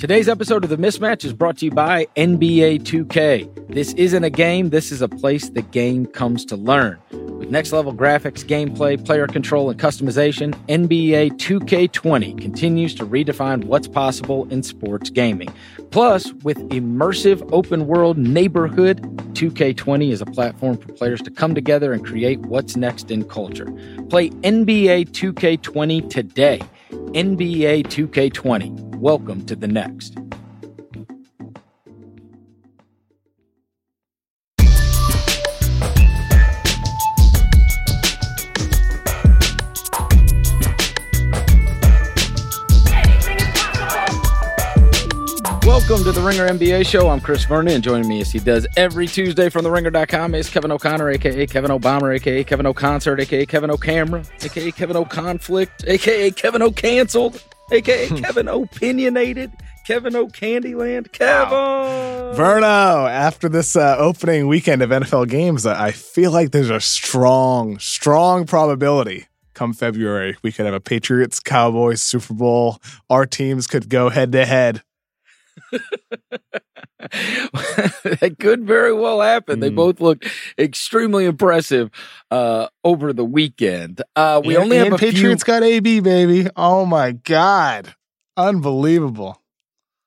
Today's episode of The Mismatch is brought to you by NBA 2K. This isn't a game, this is a place the game comes to learn. With next level graphics, gameplay, player control, and customization, NBA 2K20 continues to redefine what's possible in sports gaming. Plus, with immersive open world neighborhood, 2K20 is a platform for players to come together and create what's next in culture. Play NBA 2K20 today. NBA 2K20. Welcome to the next. Welcome to the Ringer NBA show. I'm Chris Vernon, and joining me as he does every Tuesday from the ringer.com is Kevin O'Connor, aka Kevin Obama, aka Kevin O'Concert, aka Kevin O'Camera, aka Kevin O'Conflict, aka Kevin O'Canceled, aka Kevin Opinionated, Kevin O'Candyland, Kevin. Wow. Verno, after this uh, opening weekend of NFL games, I feel like there's a strong, strong probability come February we could have a Patriots Cowboys Super Bowl. Our teams could go head to head that could very well happen. Mm. They both look extremely impressive uh, over the weekend. Uh, we only have a Patriots few... got AB baby. Oh my god, unbelievable!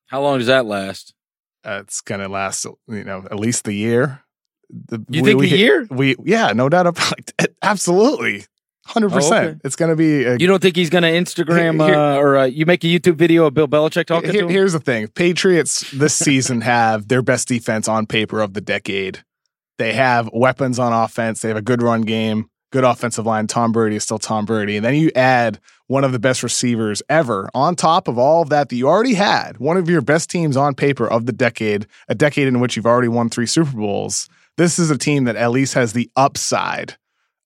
How long does that last? Uh, it's gonna last, you know, at least the year. The, you we, think we, a year? We yeah, no doubt about it. Absolutely. Hundred oh, percent. Okay. It's going to be. A, you don't think he's going to Instagram here, uh, or uh, you make a YouTube video of Bill Belichick talking here, to him? Here's the thing: Patriots this season have their best defense on paper of the decade. They have weapons on offense. They have a good run game, good offensive line. Tom Brady is still Tom Brady, and then you add one of the best receivers ever on top of all of that that you already had. One of your best teams on paper of the decade, a decade in which you've already won three Super Bowls. This is a team that at least has the upside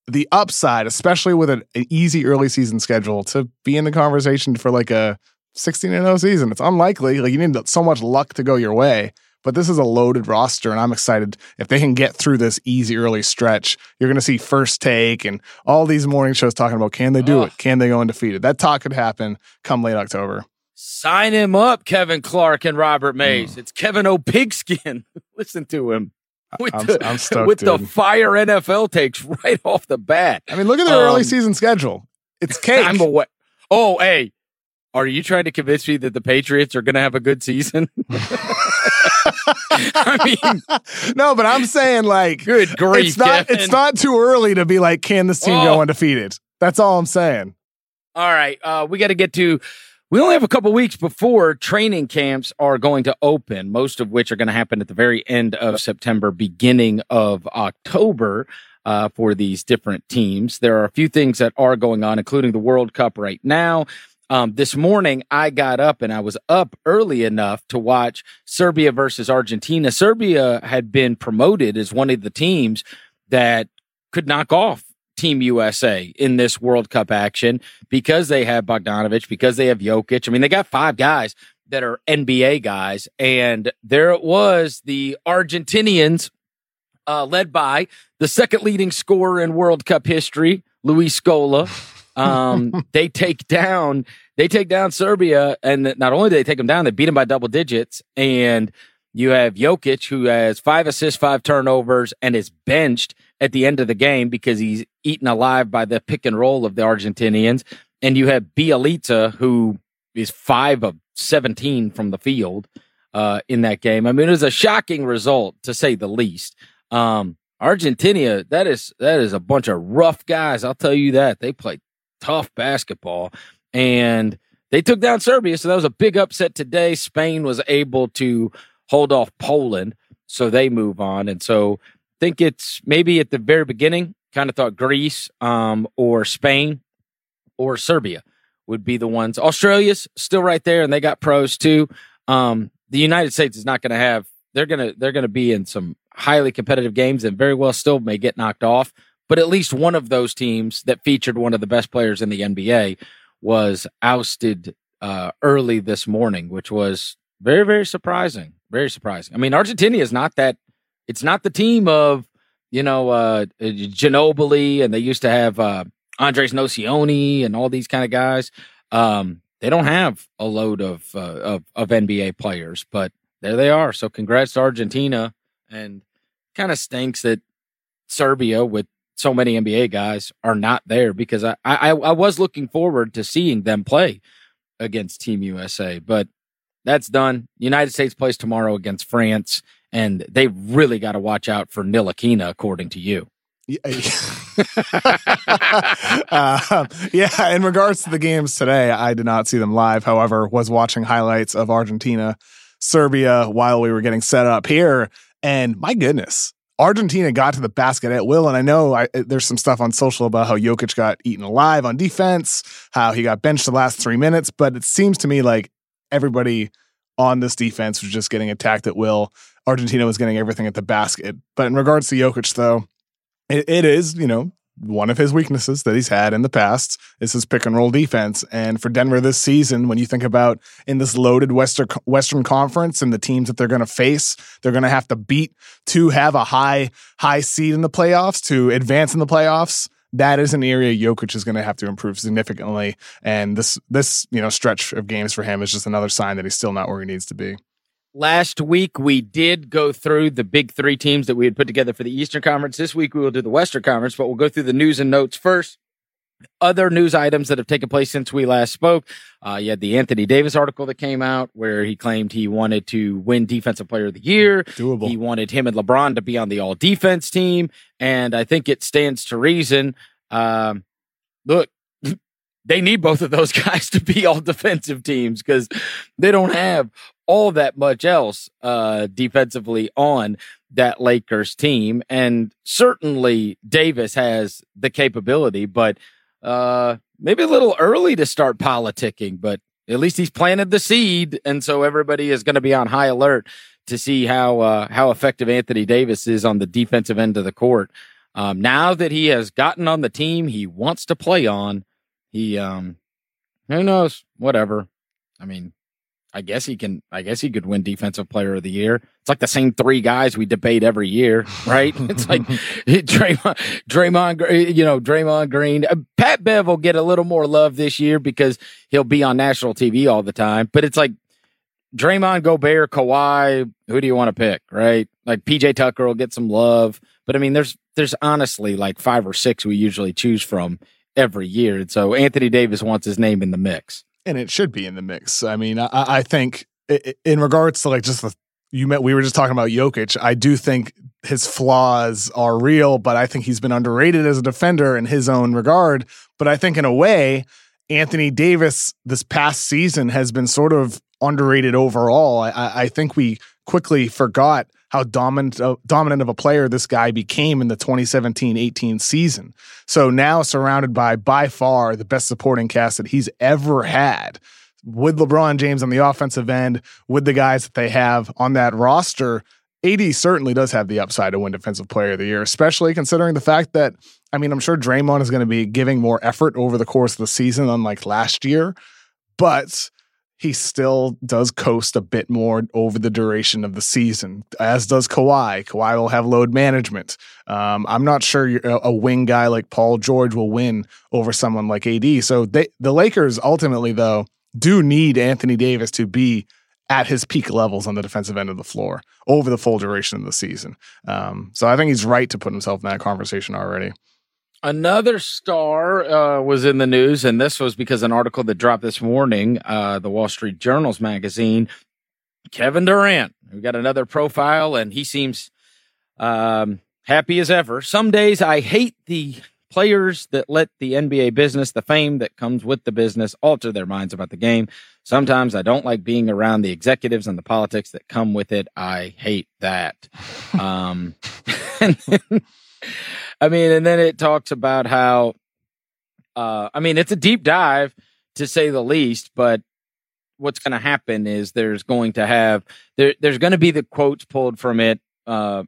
the upside, especially with an, an, easy early season schedule, to be in the conversation for like a 16 and 0 season. It's unlikely. Like you need so much luck to go your way. But this is a loaded roster, and I'm excited if they can get through this easy early stretch. You're going to see first take and all these morning shows talking about can they do it? Can they go undefeated? That talk could happen come late October. Sign him up, Kevin Clark and Robert Mays. Mm. It's Kevin O'Pigskin. Listen to him with I'm, the, I'm stoked, with dude. the fire NFL takes right off the bat. I mean, look at their um, early season schedule. It's cake. I'm away. Oh, hey, are you trying to convince me that the Patriots are going to have a good season? I mean, no, but I'm saying like, good grief, it's not. Kevin. It's not too early to be like, can this team oh. go undefeated? That's all I'm saying. All right, uh, we got to get to we only have a couple weeks before training camps are going to open, most of which are going to happen at the very end of September, beginning of October. Uh, for these different teams, there are a few things that are going on, including the World Cup right now. Um, this morning, I got up and I was up early enough to watch Serbia versus Argentina. Serbia had been promoted as one of the teams that could knock off Team USA in this World Cup action because they have Bogdanovich, because they have Jokic. I mean, they got five guys that are NBA guys. And there it was, the Argentinians, uh, led by the second leading scorer in World Cup history, Luis Scola. Um, they take down, they take down Serbia. And not only do they take them down, they beat them by double digits. And you have Jokic, who has five assists, five turnovers, and is benched at the end of the game because he's eaten alive by the pick and roll of the Argentinians. And you have Bjelica, who is five of 17 from the field uh, in that game. I mean, it was a shocking result to say the least. Um, Argentina, that is that is a bunch of rough guys. I'll tell you that they play tough basketball, and they took down Serbia. So that was a big upset today. Spain was able to hold off Poland, so they move on. And so I think it's maybe at the very beginning, kind of thought Greece um, or Spain or Serbia would be the ones. Australia's still right there, and they got pros too. Um, the United States is not going to have. They're gonna they're gonna be in some highly competitive games, and very well still may get knocked off. But at least one of those teams that featured one of the best players in the NBA was ousted uh, early this morning, which was very very surprising. Very surprising. I mean, Argentina is not that it's not the team of, you know, uh, Ginobili and they used to have uh, Andres Nocioni and all these kind of guys. Um, they don't have a load of, uh, of, of NBA players, but there they are. So congrats to Argentina and kind of stinks that Serbia with so many NBA guys are not there because I, I, I was looking forward to seeing them play against Team USA, but that's done. United States plays tomorrow against France, and they really got to watch out for Ntilikina, according to you. Yeah. uh, yeah, in regards to the games today, I did not see them live. However, was watching highlights of Argentina, Serbia while we were getting set up here, and my goodness, Argentina got to the basket at will. And I know I, there's some stuff on social about how Jokic got eaten alive on defense, how he got benched the last three minutes. But it seems to me like everybody on this defense was just getting attacked at will. Argentina was getting everything at the basket. But in regards to Jokic, though, it, it is, you know, one of his weaknesses that he's had in the past is his pick and roll defense. And for Denver this season, when you think about in this loaded Western Western Conference and the teams that they're going to face, they're going to have to beat to have a high high seed in the playoffs to advance in the playoffs. That is an area Jokic is going to have to improve significantly. And this this you know stretch of games for him is just another sign that he's still not where he needs to be. Last week, we did go through the big three teams that we had put together for the Eastern Conference. This week, we will do the Western Conference, but we'll go through the news and notes first. Other news items that have taken place since we last spoke. Uh, you had the Anthony Davis article that came out where he claimed he wanted to win Defensive Player of the Year. Doable. He wanted him and LeBron to be on the all defense team. And I think it stands to reason. Um, look, they need both of those guys to be all defensive teams because they don't have all that much else uh, defensively on that Lakers team. And certainly Davis has the capability, but uh, maybe a little early to start politicking, but at least he's planted the seed. And so everybody is going to be on high alert to see how, uh, how effective Anthony Davis is on the defensive end of the court. Um, now that he has gotten on the team he wants to play on, he, um, who knows, whatever. I mean, I guess he can. I guess he could win Defensive Player of the Year. It's like the same three guys we debate every year, right? it's like Draymond, Draymond, you know, Draymond Green. Uh, Pat Bev will get a little more love this year because he'll be on national TV all the time. But it's like Draymond, Gobert, Kawhi. Who do you want to pick, right? Like PJ Tucker will get some love, but I mean, there's there's honestly like five or six we usually choose from every year. And so Anthony Davis wants his name in the mix and it should be in the mix. I mean, I, I think in regards to like just the you met we were just talking about Jokic. I do think his flaws are real, but I think he's been underrated as a defender in his own regard. But I think in a way, Anthony Davis this past season has been sort of underrated overall. I, I think we quickly forgot how dominant uh, dominant of a player this guy became in the 2017-18 season. So now surrounded by by far the best supporting cast that he's ever had with LeBron James on the offensive end, with the guys that they have on that roster, AD certainly does have the upside to win Defensive Player of the Year, especially considering the fact that, I mean, I'm sure Draymond is going to be giving more effort over the course of the season, unlike last year. But he still does coast a bit more over the duration of the season, as does Kawhi. Kawhi will have load management. Um, I'm not sure a wing guy like Paul George will win over someone like AD. So they, the Lakers ultimately, though, do need Anthony Davis to be at his peak levels on the defensive end of the floor over the full duration of the season. Um, so I think he's right to put himself in that conversation already. Another star uh, was in the news, and this was because an article that dropped this morning, uh, the Wall Street Journal's magazine. Kevin Durant, we got another profile, and he seems um, happy as ever. Some days I hate the players that let the NBA business, the fame that comes with the business, alter their minds about the game. Sometimes I don't like being around the executives and the politics that come with it. I hate that. um, I mean, and then it talks about how, uh, I mean, it's a deep dive to say the least, but what's going to happen is there's going to have, there, there's going to be the quotes pulled from it. Uh,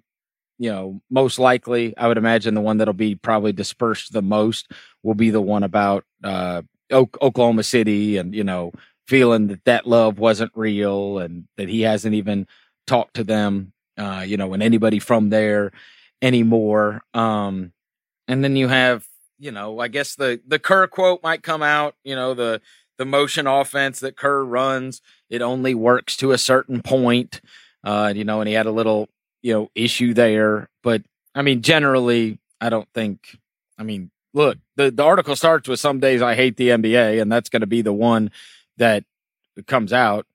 you know, most likely, I would imagine the one that'll be probably dispersed the most will be the one about, uh, Oklahoma City and, you know, feeling that that love wasn't real and that he hasn't even talked to them, uh, you know, and anybody from there anymore. Um, and then you have, you know, I guess the the Kerr quote might come out. You know, the the motion offense that Kerr runs, it only works to a certain point. Uh, you know, and he had a little, you know, issue there. But I mean, generally, I don't think I mean, look, the, the article starts with some days I hate the NBA, and that's gonna be the one that comes out.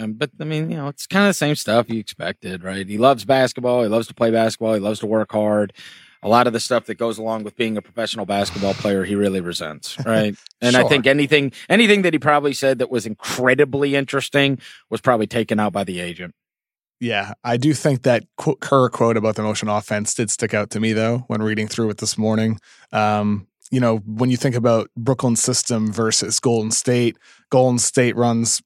Um, but I mean, you know, it's kind of the same stuff you expected, right? He loves basketball. He loves to play basketball. He loves to work hard. A lot of the stuff that goes along with being a professional basketball player, he really resents, right? And Sure. I think anything, anything that he probably said that was incredibly interesting was probably taken out by the agent. Yeah, I do think that qu- Kerr quote about the motion offense did stick out to me though when reading through it this morning. Um, you know, when you think about Brooklyn's system versus Golden State, Golden State runs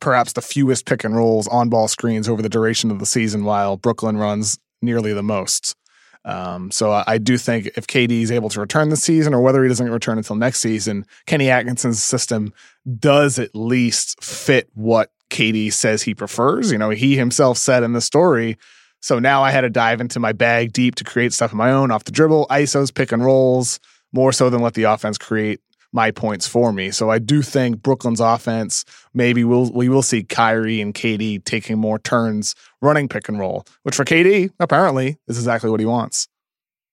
perhaps the fewest pick and rolls on ball screens over the duration of the season, while Brooklyn runs nearly the most. Um, so I, I do think if KD is able to return this season, or whether he doesn't return until next season, Kenny Atkinson's system does at least fit what KD says he prefers. You know, he himself said in the story. So now I had to dive into my bag deep to create stuff of my own off the dribble, ISOs, pick and rolls, more so than let the offense create my points for me. So I do think Brooklyn's offense, maybe we'll we will see Kyrie and KD taking more turns running pick and roll, which for KD, apparently, is exactly what he wants.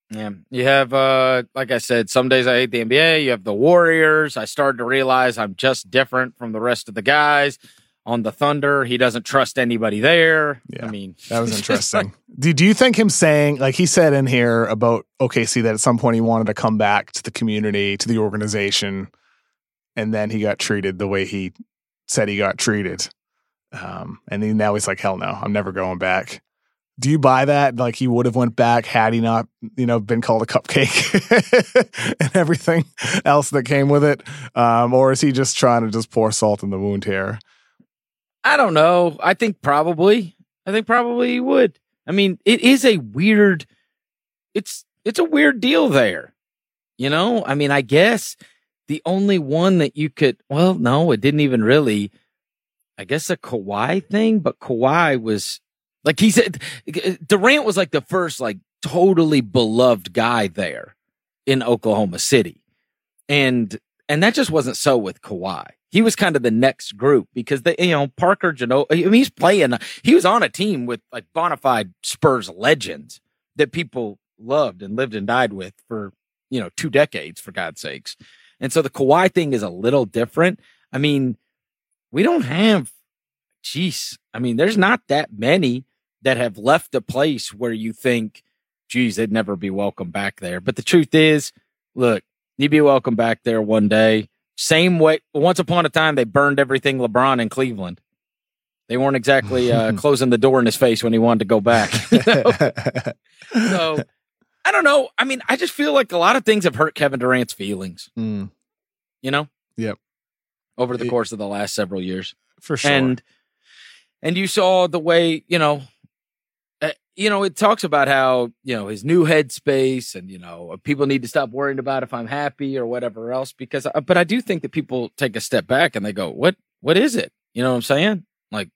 Yeah. You have, uh, like I said, some days I hate the NBA. You have the Warriors. I started to realize I'm just different from the rest of the guys. On the Thunder, he doesn't trust anybody there. Yeah. I mean, That was interesting. do, do you think him saying, like he said in here about OKC, that at some point he wanted to come back to the community, to the organization, and then he got treated the way he said he got treated? Um, and he, now he's like, hell no, I'm never going back. Do you buy that? Like he would have went back had he not, you know, been called a cupcake and everything else that came with it, um, or is he just trying to just pour salt in the wound here? I don't know. I think probably. I think probably he would. I mean, it is a weird. It's it's a weird deal there. You know, I mean, I guess the only one that you could. Well, no, it didn't even really. I guess a Kawhi thing, but Kawhi was like he said. Durant was like the first like totally beloved guy there in Oklahoma City, and and that just wasn't so with Kawhi. He was kind of the next group because they, you know, Parker Jano. I mean, he's playing. He was on a team with like bona fide Spurs legends that people loved and lived and died with for you know two decades, for God's sakes. And so the Kawhi thing is a little different. I mean, we don't have. Jeez, I mean, there's not that many that have left a place where you think, geez, they'd never be welcome back there. But the truth is, look, you'd be welcome back there one day. Same way, once upon a time, they burned everything LeBron in Cleveland. They weren't exactly uh, closing the door in his face when he wanted to go back. you know? so I don't know. I mean, I just feel like a lot of things have hurt Kevin Durant's feelings, Mm, you know? Yep. Over the It- course of the last several years. for sure. And and you saw the way, you know, you know, it talks about how, you know, his new headspace and, you know, people need to stop worrying about if I'm happy or whatever else because uh, but I do think that people take a step back and they go, "What what is it?" You know what I'm saying? Like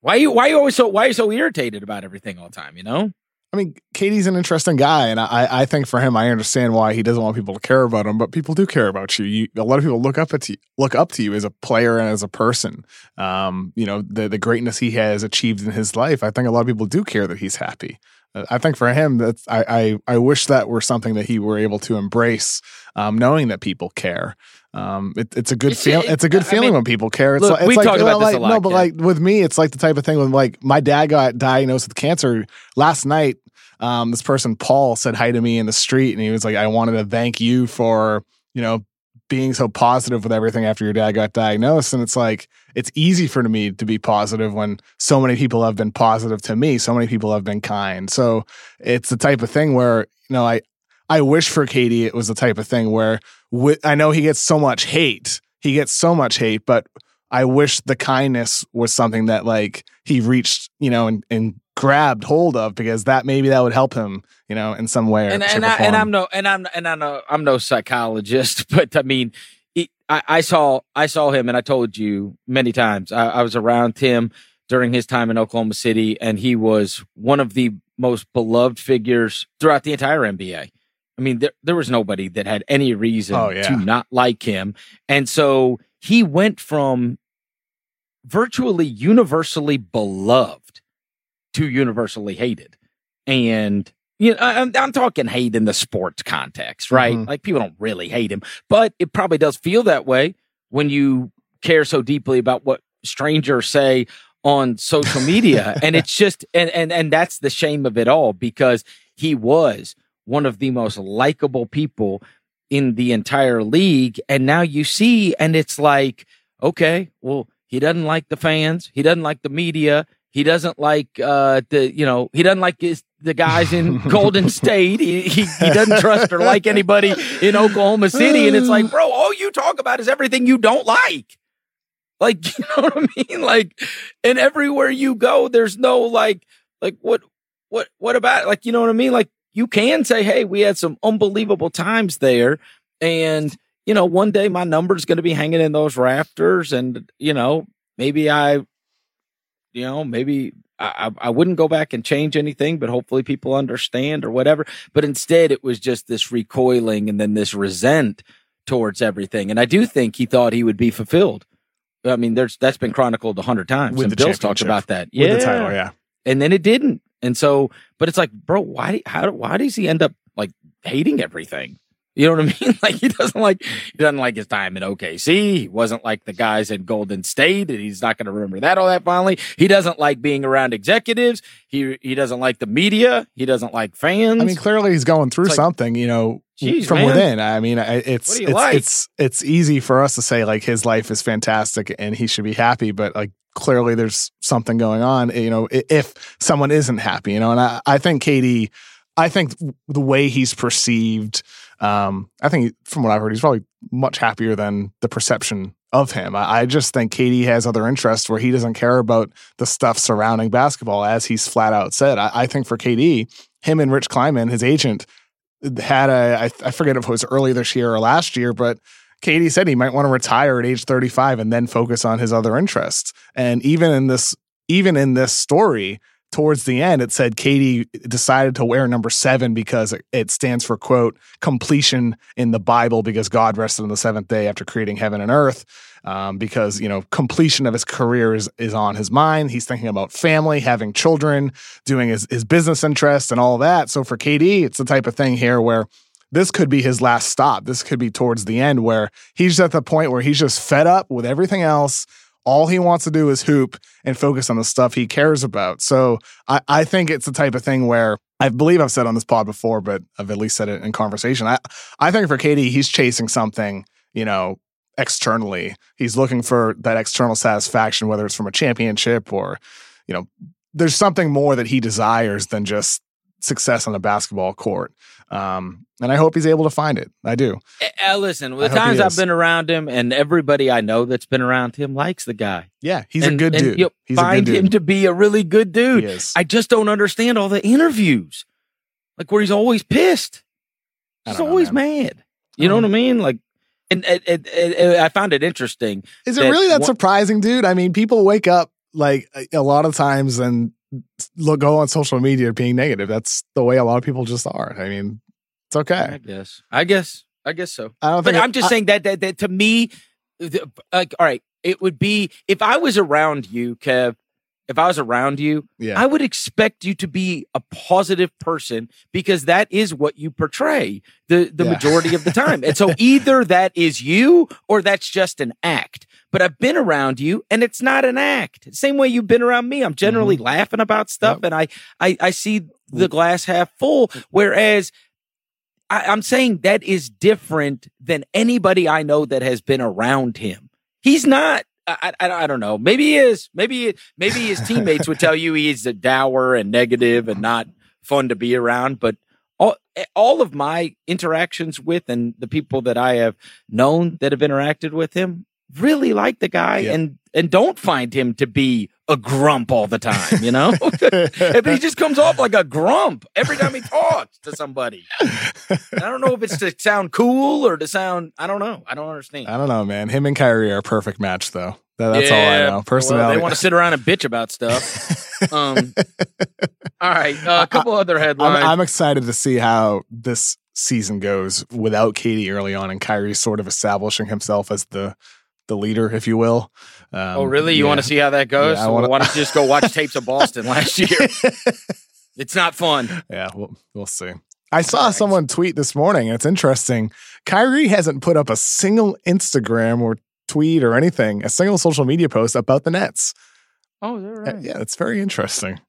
why you why you always so why are you so irritated about everything all the time, you know? I mean, KD's an interesting guy, and I, I think for him, I understand why he doesn't want people to care about him. But people do care about you. you a lot of people look up at you, look up to you as a player and as a person. Um, you know, the the greatness he has achieved in his life. I think a lot of people do care that he's happy. Uh, I think for him, that's I, I I wish that were something that he were able to embrace, um, knowing that people care. Um, it, it's a good feel. It's a good I feeling mean, when people care. It's look, like, it's we like, talked about like, this a lot, No, but Ken. like with me, it's like the type of thing when like my dad got diagnosed with cancer last night um, this person Paul said hi to me in the street, and he was like, "I wanted to thank you for you know being so positive with everything after your dad got diagnosed." And it's like it's easy for me to be positive when so many people have been positive to me, so many people have been kind. So it's the type of thing where you know I I wish for KD it was the type of thing where I know he gets so much hate, he gets so much hate, but I wish the kindness was something that like he reached, you know, and, and grabbed hold of because that maybe that would help him, you know, in some way. Or and and, I, and I'm no and I'm and I know I'm no psychologist, but I mean, he, I, I saw I saw him, and I told you many times I, I was around him during his time in Oklahoma City, and he was one of the most beloved figures throughout the entire NBA. I mean, there there was nobody that had any reason Oh, yeah. to not like him, and so he went from virtually universally beloved to universally hated. And you know, I'm, I'm talking hate in the sports context, right? Mhm. Like people don't really hate him, but it probably does feel that way when you care so deeply about what strangers say on social media. and it's just, and, and, and that's the shame of it all because he was one of the most likable people in the entire league. And now you see, and it's like, okay, well, he doesn't like the fans. He doesn't like the media. He doesn't like uh the you know he doesn't like his, the guys in Golden State. He, he he doesn't trust or like anybody in Oklahoma City. And it's like, bro, all you talk about is everything you don't like. Like you know what I mean? Like, and everywhere you go, there's no like like what what what about like you know what I mean? Like you can say, hey, we had some unbelievable times there, and you know one day my number's going to be hanging in those rafters, and you know maybe I you know, maybe I, I wouldn't go back and change anything, but hopefully people understand or whatever. But instead, it was just this recoiling and then this resent towards everything. And I do think he thought he would be fulfilled. I mean, there's that's been chronicled a hundred times. With and the Bill's talked about that. with the title. Yeah, and then it didn't. And so, but it's like, bro, why? How? Why does he end up like hating everything? You know what I mean? Like he doesn't like he doesn't like his time in OKC. He wasn't like the guys in Golden State, and he's not going to remember that all that fondly. He doesn't like being around executives. He he doesn't like the media. He doesn't like fans. I mean, clearly he's going through like, something, you know, Geez, from man. within. I mean, it's What do you it's, like? it's it's easy for us to say like his life is fantastic and he should be happy, but like clearly there's something going on. You know, if someone isn't happy, you know, and I, I think KD, I think the way he's perceived, um, I think from what I've heard, he's probably much happier than the perception of him. I, I just think KD has other interests where he doesn't care about the stuff surrounding basketball, as he's flat out said. I, I think for KD, him and Rich Kleiman, his agent, had a I, I forget if it was early this year or last year, but KD said he might want to retire at age 35 and then focus on his other interests. And even in this even in this story, towards the end, it said KD decided to wear number seven because it, stands for quote completion in the Bible because God rested on the seventh day after creating heaven and earth. Um, because you know completion of his career is is on his mind. He's thinking about family, having children, doing his his business interests, and all that. So for KD, it's the type of thing here where this could be his last stop. This could be towards the end where he's at the point where he's just fed up with everything else. All he wants to do is hoop and focus on the stuff he cares about. So I, I think it's the type of thing where I believe I've said on this pod before, but I've at least said it in conversation. I, I think for KD, he's chasing something, you know, externally. He's looking for that external satisfaction, whether it's from a championship or, you know, there's something more that he desires than just success on the basketball court. Um, and I hope he's able to find it. I do. Uh, listen, the times I've been around him, and everybody I know that's been around him likes the guy. Yeah, he's and, a good dude. you'll He's find dude. him to be a really good dude. I just don't understand all the interviews, like where he's always pissed. He's know, always man. mad. You know what I mean? Like, and, and, and- and I found it interesting. Is it that really that one- surprising, dude? I mean, people wake up like a- lot of times and look go on social media being negative. That's the way a lot of people just are. I mean, it's okay. I guess. I guess. I guess so. I don't But think I'm just I- saying that, that that to me, the- like, all right, it would be if I was around you, Kev. If I was around you, yeah. I would expect you to be a positive person because that is what you portray the the Yeah. majority of the time. And so either that is you or that's just an act. But I've been around you and it's not an act. Same way you've been around me. I'm generally mm-hmm. laughing about stuff Yep. and I, I I see the glass half full. Whereas I, I'm saying that is different than anybody I know that has been around him. He's not. I, I, I don't know. Maybe he is. Maybe maybe his teammates would tell you he's a dour and negative and not fun to be around. But all eh, all of my interactions with and the people that I have known that have interacted with him really like the guy Yeah. and and don't find him to be a grump all the time. You know, but he just comes off like a grump every time he talks to somebody. And I don't know if it's to sound cool or to sound. I don't know. I don't understand. I don't know, man. Him and Kyrie are a perfect match, though. That- that's all I know. Well, Personality. they want to sit around and bitch about stuff. Um, all right, uh, a couple other I'm, headlines. I'm excited to see how this season goes without KD early on and Kyrie sort of establishing himself as the the leader, if you will. Um, oh, really? You yeah. want to see how that goes? Yeah, wanna... why don't you just go watch tapes of Boston last year? it's not fun. Yeah, we'll we'll see. I saw right. someone tweet this morning. It's interesting. Kyrie hasn't put up a single Instagram or tweet or anything, a single social media post about the Nets. Oh, is that uh, right? Yeah, it's very interesting.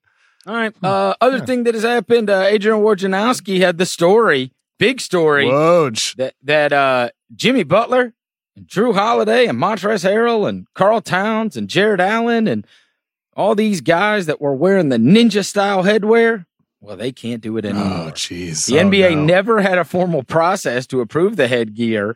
All right. Hmm. Uh, other yeah. thing that has happened, uh, Adrian Wojnarowski had the story, big story, Woj. that that uh, Jimmy Butler and Jrue Holiday and Montrezl Harrell and Karl Towns and Jarrett Allen and all these guys that were wearing the ninja style headwear. Well, they can't do it oh, anymore. Oh, jeez. The oh, NBA no. never had a formal process to approve the headgear,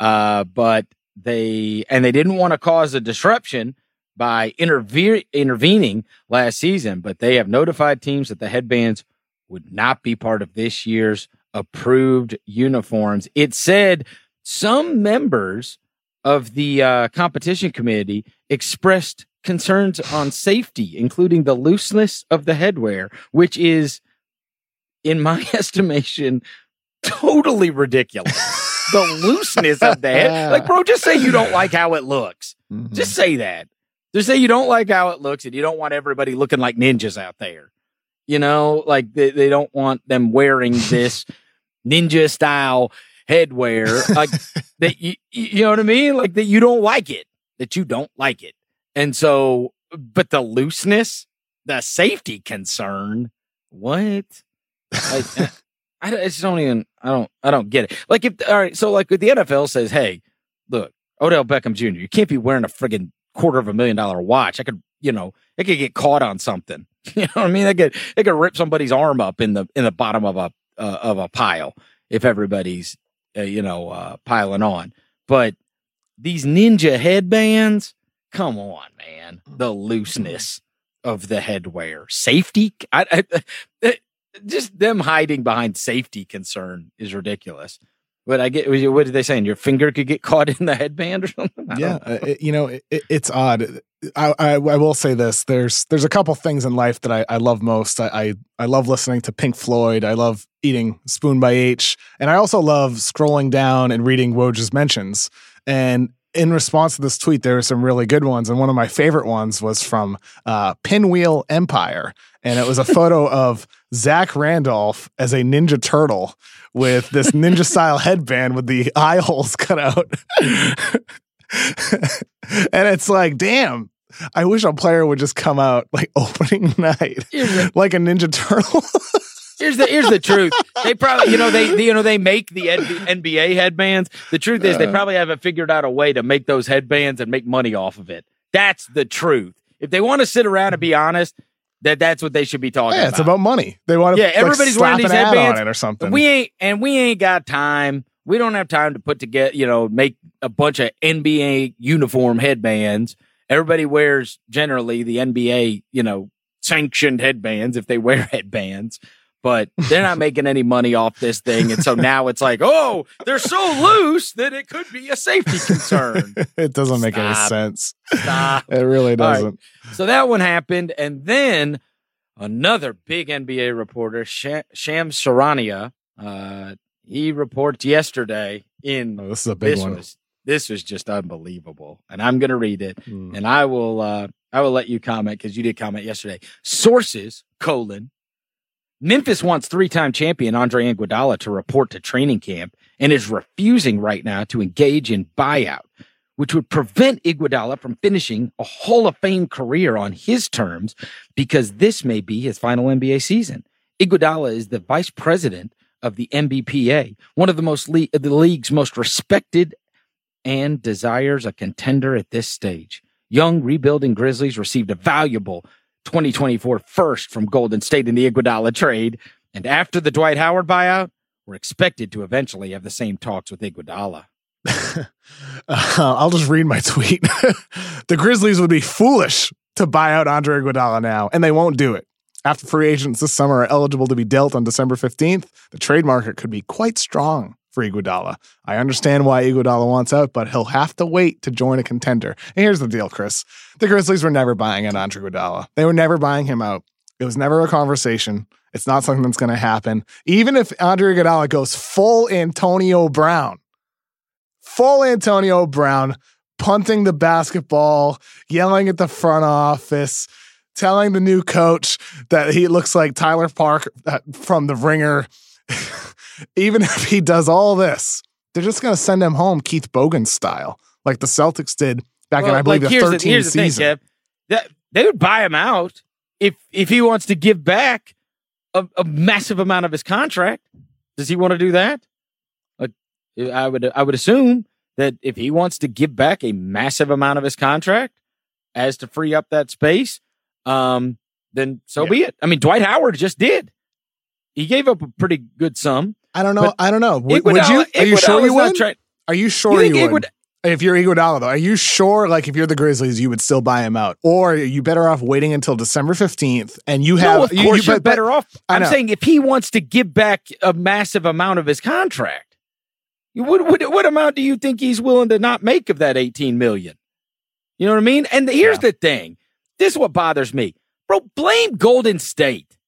uh, but they and they didn't want to cause a disruption by interve- intervening last season, but they have notified teams that the headbands would not be part of this year's approved uniforms. It said some members of the uh, competition committee expressed concerns on safety, including the looseness of the headwear, which is, in my estimation, totally ridiculous. the looseness of the head. Like, bro, just say you don't like how it looks. Mm-hmm. Just say that. Just say you don't like how it looks and you don't want everybody looking like ninjas out there. You know, like they, they don't want them wearing this ninja style headwear. Like that you you know what I mean? Like that you don't like it. That you don't like it. And so but the looseness, the safety concern, what? Like I, I just don't even I don't I don't get it. Like if all right, so like if the NFL says, hey, look, Odell Beckham Jr., you can't be wearing a friggin' quarter of a million dollar watch. I could, you know, it could get caught on something. You know what I mean? They could, they could rip somebody's arm up in the, in the bottom of a, uh, of a pile if everybody's, uh, you know, uh, piling on. But these ninja headbands, come on, man. The looseness of the headwear, safety. I, I, I just them hiding behind safety concern is ridiculous. But I get what did they saying? Your finger could get caught in the headband or something. Yeah, know. It, you know, it, it's odd. I, I, I will say this: there's there's a couple things in life that I, I love most. I, I, I love listening to Pink Floyd. I love eating Spoon by H, and I also love scrolling down and reading Woj's mentions. And in response to this tweet, there were some really good ones, and one of my favorite ones was from uh, Pinwheel Empire, and it was a photo of Zach Randolph as a Ninja Turtle with this ninja style headband with the eye holes cut out. and it's like, damn, I wish a player would just come out like opening night like a Ninja Turtle. Here's the here's the truth. They probably you know they, they you know they make the NBA headbands. The truth is they uh. probably haven't figured out a way to make those headbands and make money off of it. That's the truth. If they want to sit around and be honest, that that's what they should be talking yeah, about. It's about money. They want to yeah. Everybody's like, wearing these headbands or something. We ain't and we ain't got time. We don't have time to put together, you know, make a bunch of NBA uniform headbands. Everybody wears generally the NBA, you know, sanctioned headbands if they wear headbands but they're not making any money off this thing. And so now it's like, oh, they're so loose that it could be a safety concern. it doesn't make any sense. Stop. It really doesn't. Right. So that one happened. And then another big NBA reporter, Shams Charania, uh, he reports yesterday in oh, this is a big one. Was, this was just unbelievable. And I'm going to read it mm. and I will, uh, I will let you comment because you did comment yesterday. Sources, colon, Memphis wants three time champion Andre Iguodala to report to training camp and is refusing right now to engage in buyout, which would prevent Iguodala from finishing a Hall of Fame career on his terms because this may be his final NBA season. Iguodala is the vice president of the NBPA, one of the most le- the league's most respected and desires a contender at this stage. Young rebuilding Grizzlies received a valuable 2024 first from Golden State in the Iguodala trade. And after the Dwight Howard buyout, we're expected to eventually have the same talks with Iguodala. uh, I'll just read my tweet. the Grizzlies would be foolish to buy out Andre Iguodala now, and they won't do it. After free agents this summer are eligible to be dealt on December 15th, the trade market could be quite strong for Iguodala. I understand why Iguodala wants out, but he'll have to wait to join a contender. And here's the deal, Chris. The Grizzlies were never buying out Andre Iguodala. They were never buying him out. It was never a conversation. It's not something that's going to happen. Even if Andre Iguodala goes full Antonio Brown, full Antonio Brown, punting the basketball, yelling at the front office, telling the new coach that he looks like Tyler Park uh, from The Ringer. Even if he does all this, they're just going to send him home Keith Bogans style, like the Celtics did back well, in, I believe, like, the 13th the, here's season. The thing, That, they would buy him out if if he wants to give back a, a massive amount of his contract. Does he want to do that? Like, I would I would assume that if he wants to give back a massive amount of his contract as to free up that space, um, then so yeah. be it. I mean, Dwight Howard just did. He gave up a pretty good sum. I don't know. I don't know. Would, would you? Are you sure you would? Are you sure you, you would? If you're Iguodala, though, are you sure? Like, if you're the Grizzlies, you would still buy him out, or are you better off waiting until December fifteenth? And you have, no, of course, you, are better off. I'm saying if he wants to give back a massive amount of his contract, what, what, what amount do you think he's willing to not make of that 18 million? You know what I mean? And here's yeah. the thing. This is what bothers me. Bro, blame Golden State.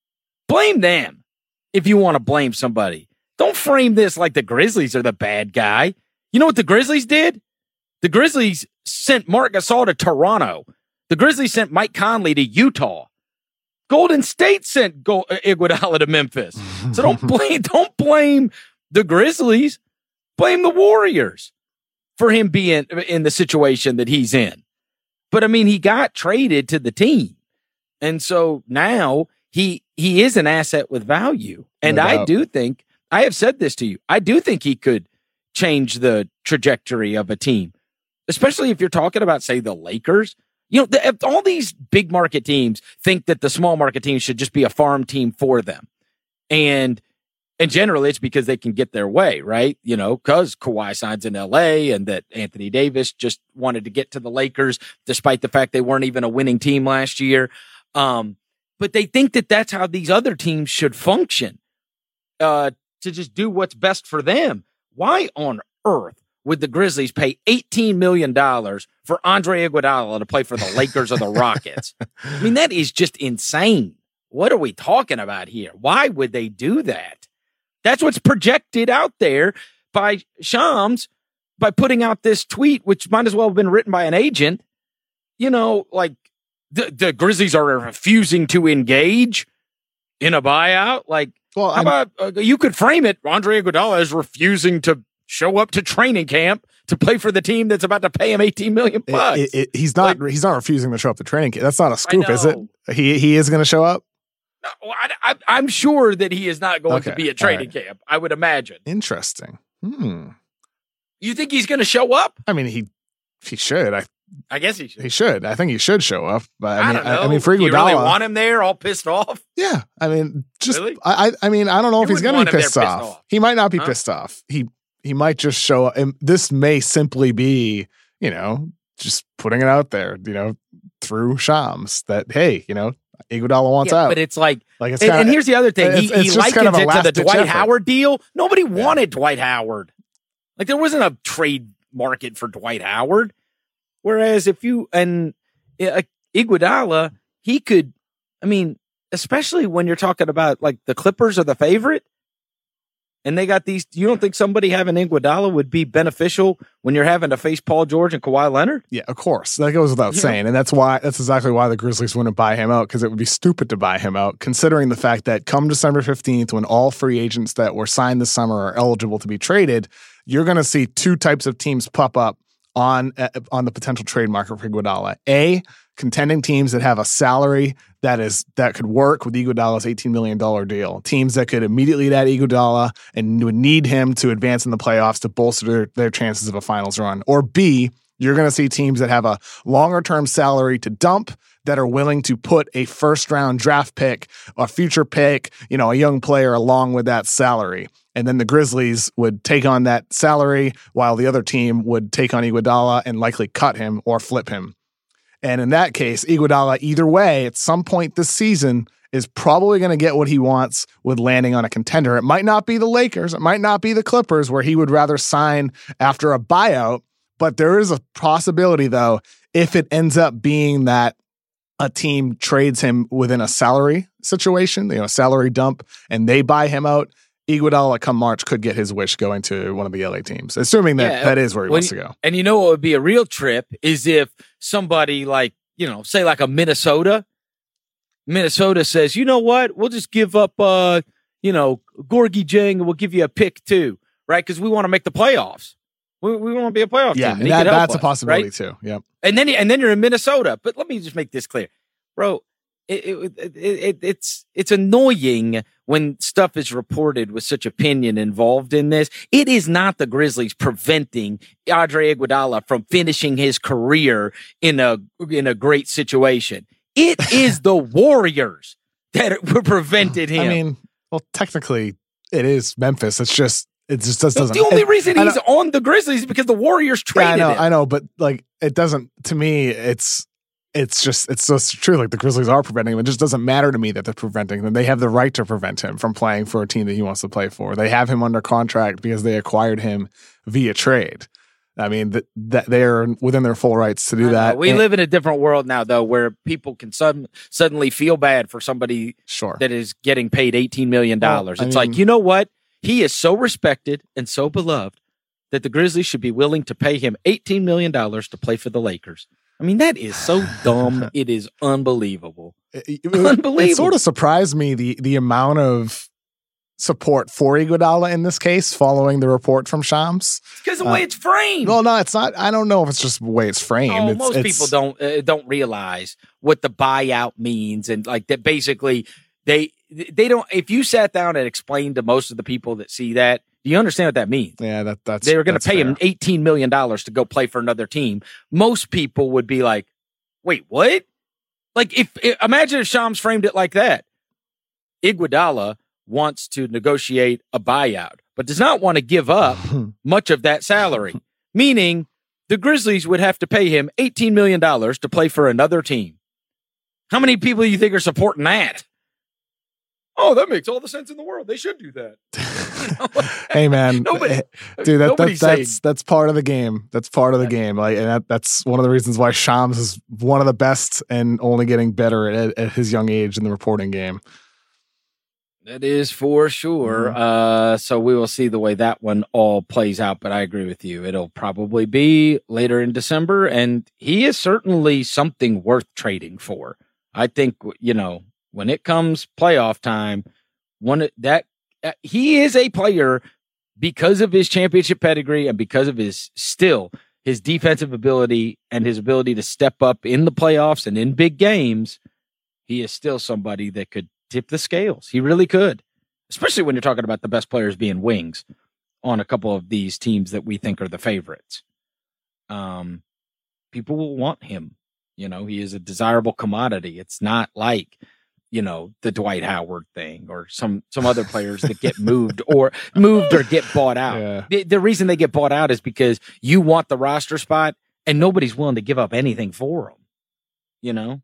Blame them if you want to blame somebody. Don't frame this like the Grizzlies are the bad guy. You know what the Grizzlies did? The Grizzlies sent Marc Gasol to Toronto. The Grizzlies sent Mike Conley to Utah. Golden State sent Go- uh, Iguodala to Memphis. So don't blame don't blame the Grizzlies. Blame the Warriors for him being in the situation that he's in. But I mean, he got traded to the team. And so now he he is an asset with value. And no I do think I have said this to you. I do think he could change the trajectory of a team, especially if you're talking about, say, the Lakers. You know, the, all these big market teams think that the small market teams should just be a farm team for them. And and generally it's because they can get their way, right? You know, because Kawhi signs in LA and that Anthony Davis just wanted to get to the Lakers despite the fact they weren't even a winning team last year. Um, but they think that that's how these other teams should function, uh, to just do what's best for them. Why on earth would the Grizzlies pay $18 million for Andre Iguodala to play for the Lakers or the Rockets? I mean, that is just insane. What are we talking about here? Why would they do that? That's what's projected out there by Shams by putting out this tweet, which might as well have been written by an agent. You know, like the, the Grizzlies are refusing to engage in a buyout. Like, well, how I'm, about uh, you could frame it? Andre Iguodala is refusing to show up to training camp to play for the team that's about to pay him 18 million bucks. It, it, he's not like, he's not refusing to show up to training camp. That's not a scoop, is it? He he is going to show up. I, am sure that he is not going okay. to be at training right. camp. I would imagine. Interesting. Hmm. You think he's going to show up? I mean, he he should. I I guess he should. He should. I think he should show up. But I, I mean, don't know. I, I mean, for Iguodala, you really want him there, all pissed off? Yeah. I mean, just really? I. I mean, I don't know you if he's going to be pissed off. pissed off. He might not be huh? pissed off. He he might just show up. And this may simply be, you know, just putting it out there. You know, through Shams that hey, you know, Iguodala wants yeah, out. But it's like, like it's kinda, and here's the other thing. It's, he, it's he likens kind of it to the Dwight effort. Howard deal. Nobody yeah. wanted Dwight Howard. Like there wasn't a trade market for Dwight Howard. Whereas if you and uh, Iguodala, he could. I mean, especially when you're talking about like the Clippers are the favorite and they got these. You don't think somebody having Iguodala would be beneficial when you're having to face Paul George and Kawhi Leonard? Yeah, of course. That goes without yeah. saying, and that's why that's exactly why the Grizzlies wouldn't buy him out because it would be stupid to buy him out, considering the fact that come December fifteenth, when all free agents that were signed this summer are eligible to be traded, you're going to see two types of teams pop up on uh, on the potential trade market for Iguodala. A contending teams that have a salary that is that could work with Iguodala's $18 million deal. Teams that could immediately add Iguodala and would need him to advance in the playoffs to bolster their, their chances of a finals run. Or B, you're going to see teams that have a longer term salary to dump that are willing to put a first round draft pick, a future pick, you know, a young player along with that salary. And then the Grizzlies would take on that salary while the other team would take on Iguodala and likely cut him or flip him. And in that case, Iguodala, either way, at some point this season, is probably going to get what he wants with landing on a contender. It might not be the Lakers, it might not be the Clippers, where he would rather sign after a buyout. But there is a possibility, though, if it ends up being that a team trades him within a salary situation, you know, salary dump, and they buy him out, Iguodala come March could get his wish going to one of the LA teams, assuming that Yeah, that is where he wants to go. And you know what would be a real trip is if somebody like, you know, say like a Minnesota, Minnesota says, you know what, we'll just give up, uh, you know, Gorgui Dieng and we'll give you a pick too, right? Because we want to make the playoffs. We, we want to be a playoff Yeah, team. he that, that's a possibility right? too. Yep. and then and then you're in Minnesota. But let me just make this clear, bro. It, it, it, it, it's it's annoying when stuff is reported with such opinion involved in this. It is not the Grizzlies preventing Andre Iguodala from finishing his career in a in a great situation. It is the Warriors that were prevented him. I mean, well, technically, it is Memphis. It's just it just does, That's doesn't. the only it- reason he's on the Grizzlies is because the Warriors Yeah, I traded know, him. I know, but like it doesn't. To me, it's it's just it's just true. Like the Grizzlies are preventing him. It just doesn't matter to me that they're preventing him. They have the right to prevent him from playing for a team that he wants to play for. They have him under contract because they acquired him via trade. I mean that that they are within their full rights to do that. We And- live in a different world now, though, where people can sudden, suddenly feel bad for somebody sure. that is getting paid $18 million. Well, it's I like, you know what? He is so respected and so beloved that the Grizzlies should be willing to pay him $18 million to play for the Lakers. I mean, that is so dumb. it is unbelievable. It, it- Unbelievable. It sort of surprised me the the amount of support for Iguodala in this case, following the report from Shams. Because the Uh, way it's framed. Well, no, it's not. I don't know if it's just the way it's framed. Oh, it's, most it's- people don't uh, don't realize what the buyout means, and like that. Basically, they they don't. If you sat down and explained to most of the people that see that, do you understand what that means? Yeah, that that's They were going to pay fair. him eighteen million dollars to go play for another team. Most people would be like, "Wait, what?" Like, if, if imagine if Shams framed it like that. Iguodala wants to negotiate a buyout, but does not want to give up much of that salary, meaning the Grizzlies would have to pay him $18 million to play for another team. How many people do you think are supporting that? Oh, that makes all the sense in the world. They should do that. hey man, Nobody- dude, that, that nobody's that's saying- that's part of the game. That's part of the Yeah. game. Like, and that, that's one of the reasons why Shams is one of the best and only getting better at, at his young age in the reporting game. That is for sure. Mhm. Uh, so we will see the way that one all plays out. But I agree with you. It'll probably be later in December. And he is certainly something worth trading for. I think, you know, when it comes playoff time, one that uh, he is a player because of his championship pedigree and because of his still his defensive ability and his ability to step up in the playoffs and in big games. He is still somebody that could tip the scales. He really could, especially when you're talking about the best players being wings on a couple of these teams that we think are the favorites. Um, people will want him. You know, he is a desirable commodity. It's not like you know the Dwight Howard thing or some some other players that get moved or moved or get bought out. Yeah. The, the reason they get bought out is because you want the roster spot and nobody's willing to give up anything for them. You know,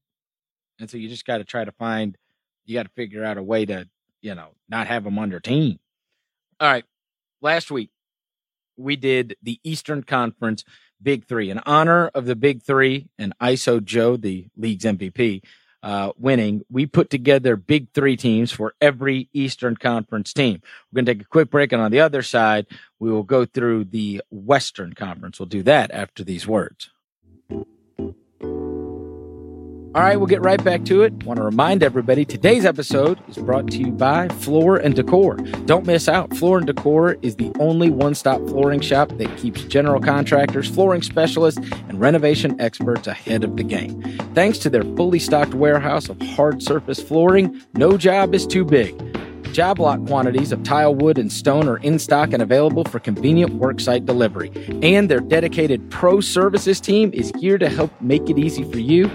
and so you just got to try to find. You got to figure out a way to you know not have them on your team. All right, last week we did the Eastern Conference Big Three in honor of the Big Three and ISO Joe, the league's MVP, uh, winning. We put together Big Three teams for every Eastern Conference team. We're going to take a quick break, and on the other side, we will go through the Western Conference. We'll do that after these words. All right, we'll get right back to it. Want to remind everybody today's episode is brought to you by Floor and Decor. Don't miss out. Floor and Decor is the only one stop flooring shop that keeps general contractors, flooring specialists, and renovation experts ahead of the game. Thanks to their fully stocked warehouse of hard surface flooring, no job is too big. Job lot quantities of tile, wood, and stone are in stock and available for convenient worksite delivery. And their dedicated pro services team is here to help make it easy for you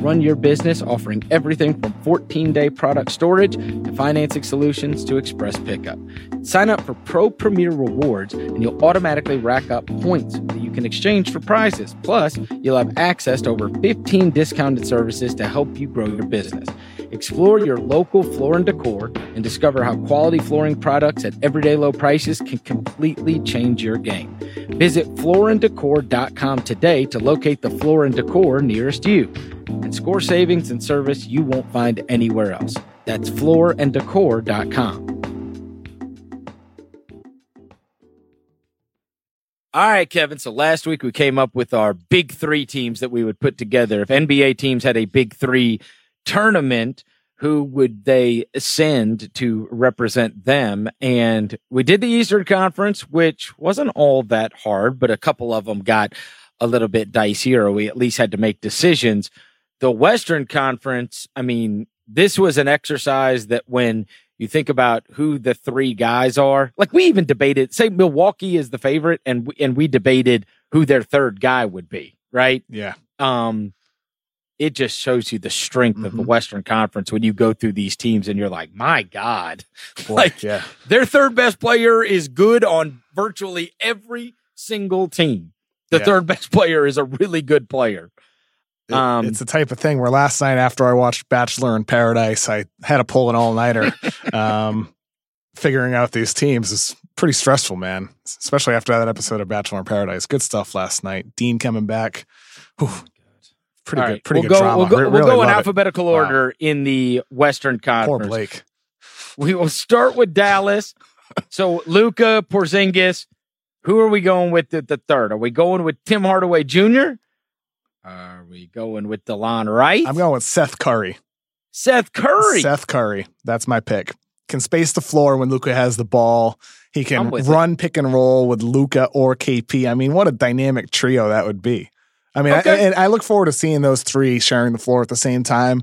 run your business, offering everything from 14 day product storage to financing solutions to express pickup. Sign up for Pro Premier Rewards and you'll automatically rack up points that you can exchange for prizes. Plus, you'll have access to over 15 discounted services to help you grow your business. Explore your local floor and decor and discover how quality flooring products at everyday low prices can completely change your game. Visit flooranddecor.com today to locate the floor and decor nearest you and score savings and service you won't find anywhere else. That's flooranddecor.com. All right, Kevin. So last week we came up with our big three teams that we would put together. If NBA teams had a big three tournament, who would they send to represent them? And we did the Eastern Conference, which wasn't all that hard, but a couple of them got a little bit dicey, or we at least had to make decisions. The Western Conference, I mean, this was an exercise that when you think about who the three guys are, like we even debated, say Milwaukee is the favorite, and we, and we debated who their third guy would be, right? Yeah. Um, it just shows you the strength mm-hmm. of the mm-hmm. Western Conference when you go through these teams and you're like, my God, Boy, like yeah. their third best player is good on virtually every single team. The yeah. third best player is a really good player. It, um, it's the type of thing where last night after I watched Bachelor in Paradise, I had to pull an all nighter. um, figuring out these teams is pretty stressful, man. Especially after that episode of Bachelor in Paradise. Good stuff last night. Dean coming back. Whew. Pretty all good. Right. Pretty we'll good go, drama. We'll go, Re- we'll go in it. alphabetical order wow. in the Western Conference. Poor Blake. We will start with Dallas. so Luka Porzingis. Who are we going with at the third? Are we going with Tim Hardaway Jr.? Are we going with Delon Wright? I'm going with Seth Curry. Seth Curry. Seth Curry. That's my pick. Can space the floor when Luka has the ball. He can run it. pick and roll with Luka or KP. I mean, what a dynamic trio that would be. I mean, okay. I, and I look forward to seeing those three sharing the floor at the same time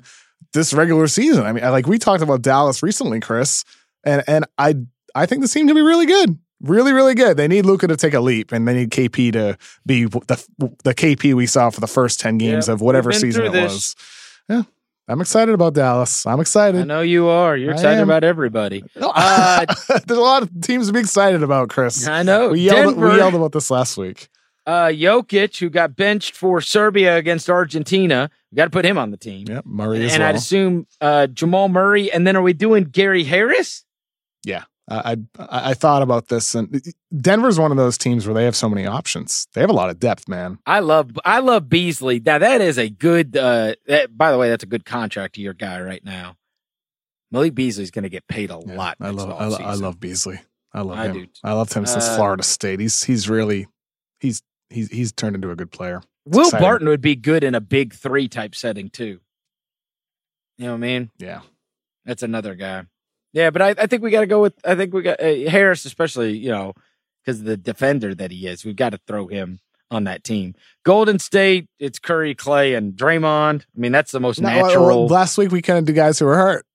this regular season. I mean, like we talked about Dallas recently, Chris, and and I I think the team can be really good really, really good. They need Luka to take a leap, and they need KP to be the the KP we saw for the first ten games of whatever season it this. was. Yeah, I'm excited about Dallas. I'm excited. I know you are. You're excited about everybody. Uh, There's a lot of teams to be excited about, Chris. I know. We yelled, we yelled about this last week. Uh, Jokic, who got benched for Serbia against Argentina, we got to put him on the team. Yeah, Murray and well. I'd assume uh, Jamal Murray. And then are we doing Gary Harris? Yeah. I, I, I thought about this, and Denver's one of those teams where they have so many options. They have a lot of depth, man. I love I love Beasley. Now that is a good. Uh, that, by the way, that's a good contract to your guy right now. Malik Beasley's going to get paid a yeah, lot. I love I, I, love Beasley. I love I him. I loved him since uh, Florida State. He's he's really he's he's he's turned into a good player. It's Will exciting. Barton would be good in a big three type setting too. You know what I mean? Yeah, that's another guy. Yeah, but I, I think we got to go with I think we got uh, Harris, especially you know because of the defender that he is. We've got to throw him on that team. Golden State, it's Curry, Clay, and Draymond. I mean, that's the most no, natural. Well, last week we kind of do guys who were hurt,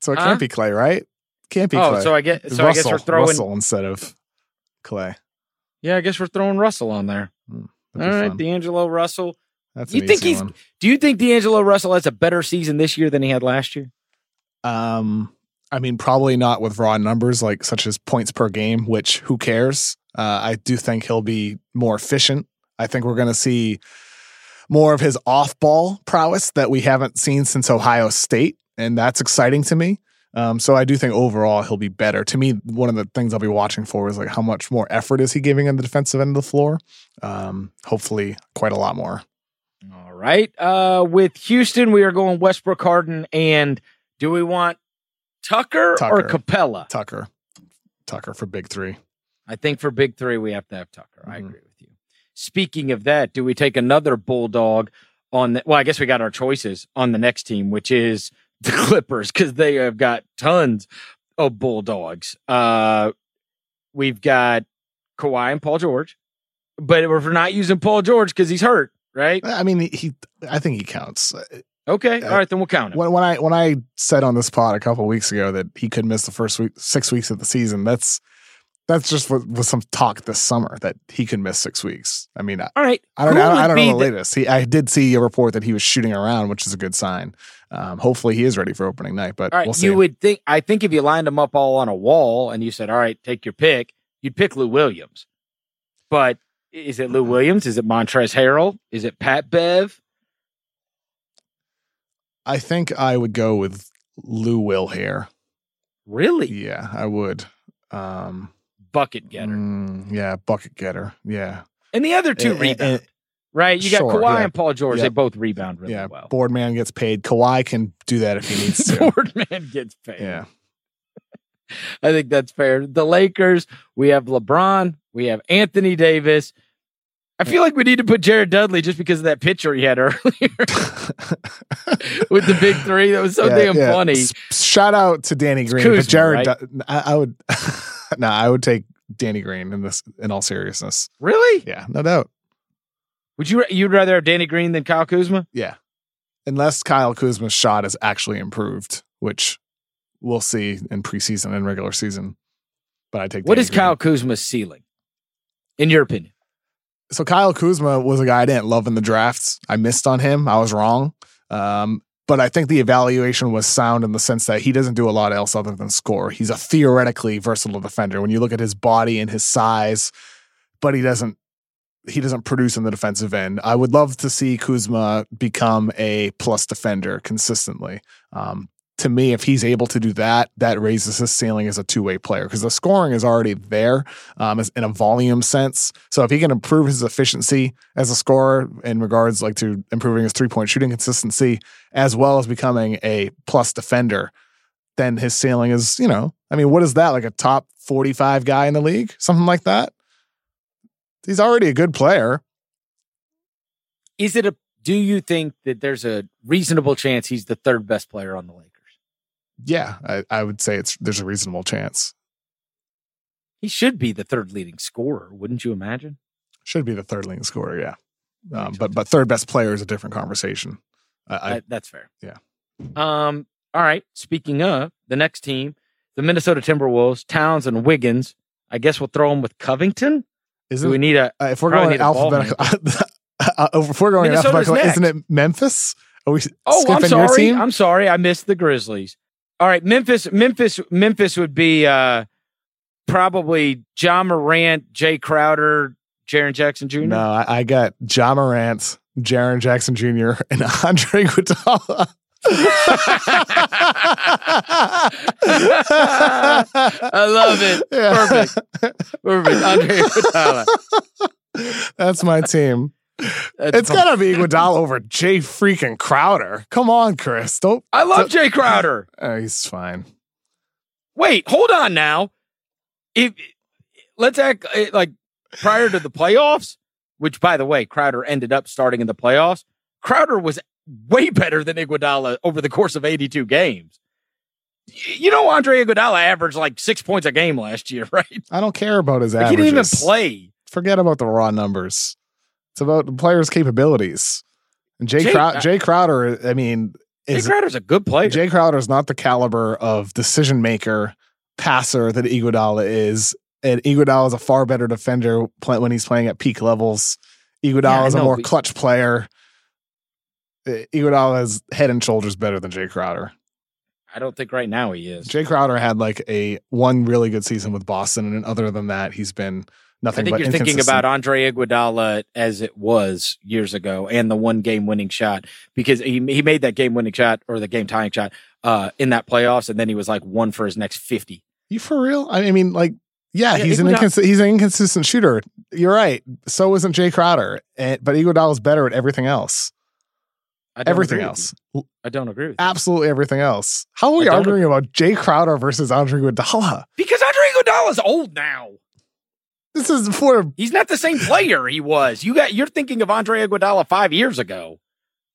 so it huh? can't be Clay, right? Can't be. Oh, Clay. so I get so Russell, I guess we're throwing Russell instead of Clay. Yeah, I guess we're throwing Russell on there. Mm, All right, fun. D'Angelo Russell. That's you think he's? One. Do you think D'Angelo Russell has a better season this year than he had last year? Um, I mean, probably not with raw numbers like such as points per game, which who cares? Uh, I do think he'll be more efficient. I think we're going to see more of his off ball prowess that we haven't seen since Ohio State. And that's exciting to me. Um, so I do think overall he'll be better. To me, one of the things I'll be watching for is like how much more effort is he giving on the defensive end of the floor. Um, hopefully, quite a lot more. All right. Uh, with Houston, we are going Westbrook, Harden, and do we want Tucker, Tucker, or Capela? Tucker. Tucker for big three. I think for big three, we have to have Tucker. Mm-hmm. I agree with you. Speaking of that, do we take another Bulldog on the, well, I guess we got our choices on the next team, which is the Clippers, because they have got tons of Bulldogs. Uh, we've got Kawhi and Paul George, but if we're not using Paul George because he's hurt, right? I mean, he, I think he counts. Okay, all right, then we'll count it. When, when I when I said on this pod a couple weeks ago that he could miss the first week, six weeks of the season, that's that's just with, with some talk this summer that he could miss six weeks. I mean, all right, I don't, I don't, I don't know the, the latest. He, I did see a report that he was shooting around, which is a good sign. Um, hopefully, he is ready for opening night. But all right, we'll you would think. I think if you lined them up all on a wall and you said, "All right, take your pick," you'd pick Lou Williams. But is it Lou. Williams? Is it Montrezl Harrell? Is it Pat Bev? I think I would go with Lou Will here. Really? Yeah, I would. Um, bucket getter. Mm, yeah, bucket getter. Yeah. And the other two rebound. Right? You got sure, Kawhi yeah. and Paul George. Yeah. They both rebound really yeah. well. Boardman gets paid. Kawhi can do that if he needs to. Boardman gets paid. Yeah. I think that's fair. The Lakers, we have LeBron, we have Anthony Davis. I feel like we need to put Jared Dudley just because of that picture he had earlier with the big three. That was so damn funny. S- Shout out to Danny Green, Kuzma, but Jared, right? Du- I, I would, no, I would take Danny Green in this. In all seriousness, Really? yeah, no doubt. Would you you'd rather have Danny Green than Kyle Kuzma? Yeah, unless Kyle Kuzma's shot is actually improved, which we'll see in preseason and regular season. But I take What Danny is Green. Kyle Kuzma's ceiling, in your opinion? so Kyle Kuzma was a guy I didn't love in the drafts. I missed on him. I was wrong. Um, but I think the evaluation was sound in the sense that he doesn't do a lot else other than score. He's a theoretically versatile defender when you look at his body and his size, but he doesn't he doesn't produce in the defensive end. I would love to see Kuzma become a plus defender consistently. Um, to me, if he's able to do that, that raises his ceiling as a two way player because the scoring is already there um, in a volume sense. So if he can improve his efficiency as a scorer in regards like to improving his three point shooting consistency, as well as becoming a plus defender, then his ceiling is, you know, I mean, what is that? Like a top 45 guy in the league? Something like that? He's already a good player. Is it a? Do you think that there's a reasonable chance he's the third best player on the Lakers? Yeah, I, I would say it's there's a reasonable chance. He should be the third leading scorer, wouldn't you imagine? Should be the third leading scorer, yeah. Um, but but third best player is a different conversation. I, I, That- that's fair. yeah. Um. All right. Speaking of the next team, the Minnesota Timberwolves, Towns and Wiggins. I guess we'll throw them with Covington. Isn't we need a? Uh, if we're going need a ball alphabetical, uh, if we're going alphabetical, next. isn't it Memphis? Are we Oh, I'm sorry. I'm sorry. I missed the Grizzlies. All right, Memphis. Memphis. Memphis would be uh probably Ja Morant, Jae Crowder, Jaren Jackson Jr. no, I, I got Ja Morant, Jaren Jackson Jr., and Andre Iguodala. I love it. Perfect. Perfect. Andre Iguodala. That's my team. That's It's fun. gotta be Iguodala over Jae freaking Crowder. Come on, Chris. Don't. I love Jae Crowder. Oh, he's fine. Wait, hold on now. If let's act eh, like prior to the playoffs, which by the way, Crowder ended up starting in the playoffs. Crowder was way better than Iguodala over the course of 82 games. You know, Andre Iguodala averaged like six points a game last year, right? I don't care about his Like, he didn't even play. Forget about the raw numbers. It's about the player's capabilities. And Jae, Jae- Crow- Jae Crowder, I mean, Jae is Crowder's a good player. Jae Crowder is not the caliber of decision maker, passer that Iguodala is. And Iguodala is a far better defender when he's playing at peak levels. Iguodala Yeah, is a more clutch player. Uh, Iguodala is head and shoulders better than Jae Crowder. I don't think right now he is. Jae Crowder had like a one really good season with Boston, and other than that, he's been nothing. I think you're thinking about Andre Iguodala as it was years ago, and the one game winning shot because he he made that game winning shot or the game tying shot uh, in that playoffs, and then he was like one for his next fifty. You for real? I mean, like, yeah, Yeah, he's an Iguodala- incons- he's an inconsistent shooter. You're right. So isn't Jae Crowder, and, but Iguodala's better at everything else. Everything else. I don't agree with you. absolutely everything else. How are we arguing about Jae Crowder versus Andre Iguodala? because Andre Iguodala's old now. This is for He's not the same player he was. You got you're thinking of Andre Iguodala five years ago.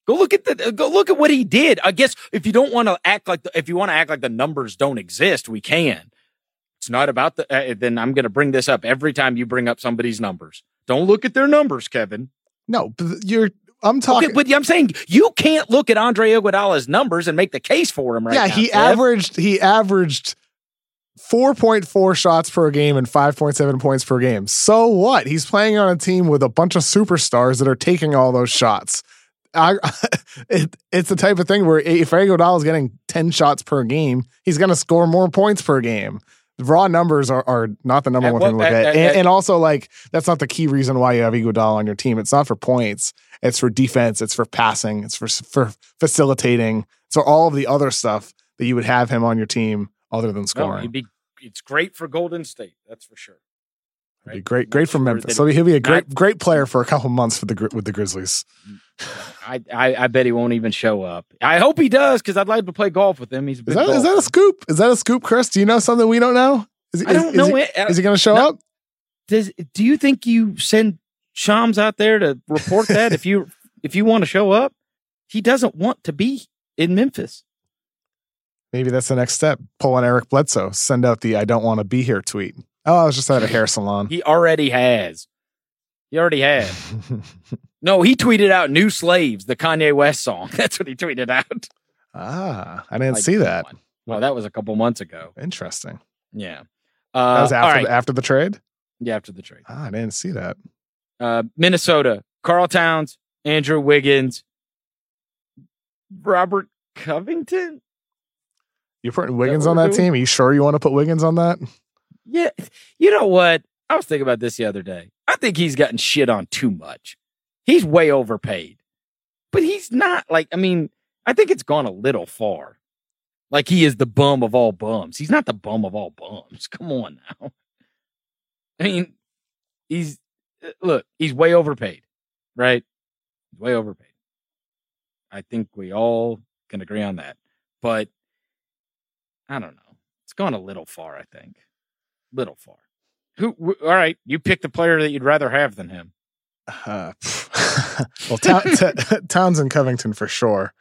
Go look at the go look at what he did. I guess if you don't want to act like the, if you want to act like the numbers don't exist, we can. It's not about the. Uh, then I'm going to bring this up every time you bring up somebody's numbers. Don't look at their numbers, Kevin. no. but You're. I'm talking. Okay, but I'm saying you can't look at Andre Iguodala's numbers and make the case for him right yeah, now. he Kev. averaged. He averaged. 4.4 shots per game and 5.7 points per game. So what? He's playing on a team with a bunch of superstars that are taking all those shots. I, it, it's the type of thing where if Iguodala is getting 10 shots per game, he's going to score more points per game. The raw numbers are, are not the number At one what- thing to look at- at. at- and, and also, like, that's not the key reason why you have Iguodala on your team. It's not for points. It's for defense. It's for passing. It's for, for facilitating. So all of the other stuff that you would have him on your team other than scoring. he'd be. It's great for Golden State. That's for sure. Be great, great for Memphis. So he'll be a great, great player for a couple months for the with the Grizzlies. I, I I bet he won't even show up. I hope he does because I'd like to play golf with him. He's a Is that is that a scoop? Is that a scoop, Chris? Do you know something we don't know? Is I don't is, know Is he, it. He going to show no. up? Does do you think you send Shams out there to report that if you if you want to show up? He doesn't want to be in Memphis. Maybe that's the next step. Pull on Eric Bledsoe. Send out the "I don't want to be here" tweet. Oh, I was just at a hair salon. He already has. He already has. No, he tweeted out "New Slaves," the Kanye West song. That's what he tweeted out. ah, I didn't Like, see come that. on. Well, that was a couple months ago. Interesting. Yeah. That Uh, was all after right. the, after the trade. yeah, after the trade. Ah, I didn't see that. Uh, Minnesota, Karl Towns, Andrew Wiggins, Robert Covington. You're putting Wiggins what on we're that doing? team. Are you sure you want to put Wiggins on that? Yeah. You know what? I was thinking about this the other day. I think he's gotten shit on too much. He's way overpaid. But he's not like, I mean, I think it's gone a little far. Like he is the bum of all bums. He's not the bum of all bums. Come on now. I mean, he's uh, look, he's way overpaid, right? He's way overpaid. I think we all can agree on that. But I don't know. It's gone a little far, I think. Little far. Who wh- all right, you pick the player that you'd rather have than him. Uh, well, Town, T- Towns and Covington for sure.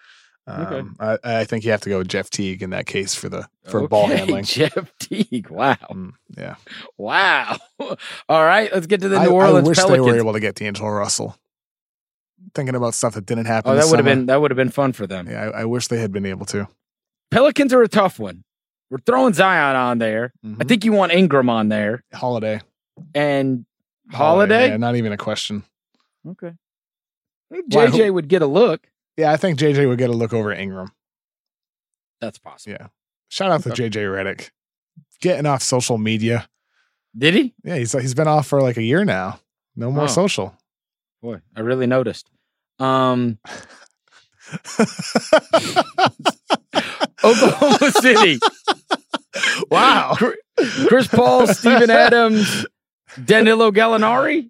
Okay. Um, I, I think you have to go with Jeff Teague in that case for the for ball handling. Jeff Teague. Wow. Mm, yeah, Wow. All right, let's get to the I, New I Orleans wish Pelicans. they were able to get D'Angelo Russell. Thinking about stuff that didn't happen. oh, that would have been that would have been fun for them. Yeah, I, I wish they had been able to. Pelicans are a tough one. We're throwing Zion on there. I Mhm. think you want Ingram on there Holiday, and Holiday. yeah, not even a question. Okay. I JJ who- would get a look. Yeah, I think JJ would get a look over Ingram. That's possible. Yeah. Shout out to Okay. JJ Redick. Getting off social media. Did he? Yeah, he's he's been off for like a year now. No more Oh. social. Boy, I really noticed. Um, Oklahoma City. wow. Chris- Paul, Stephen Adams, Danilo Gallinari.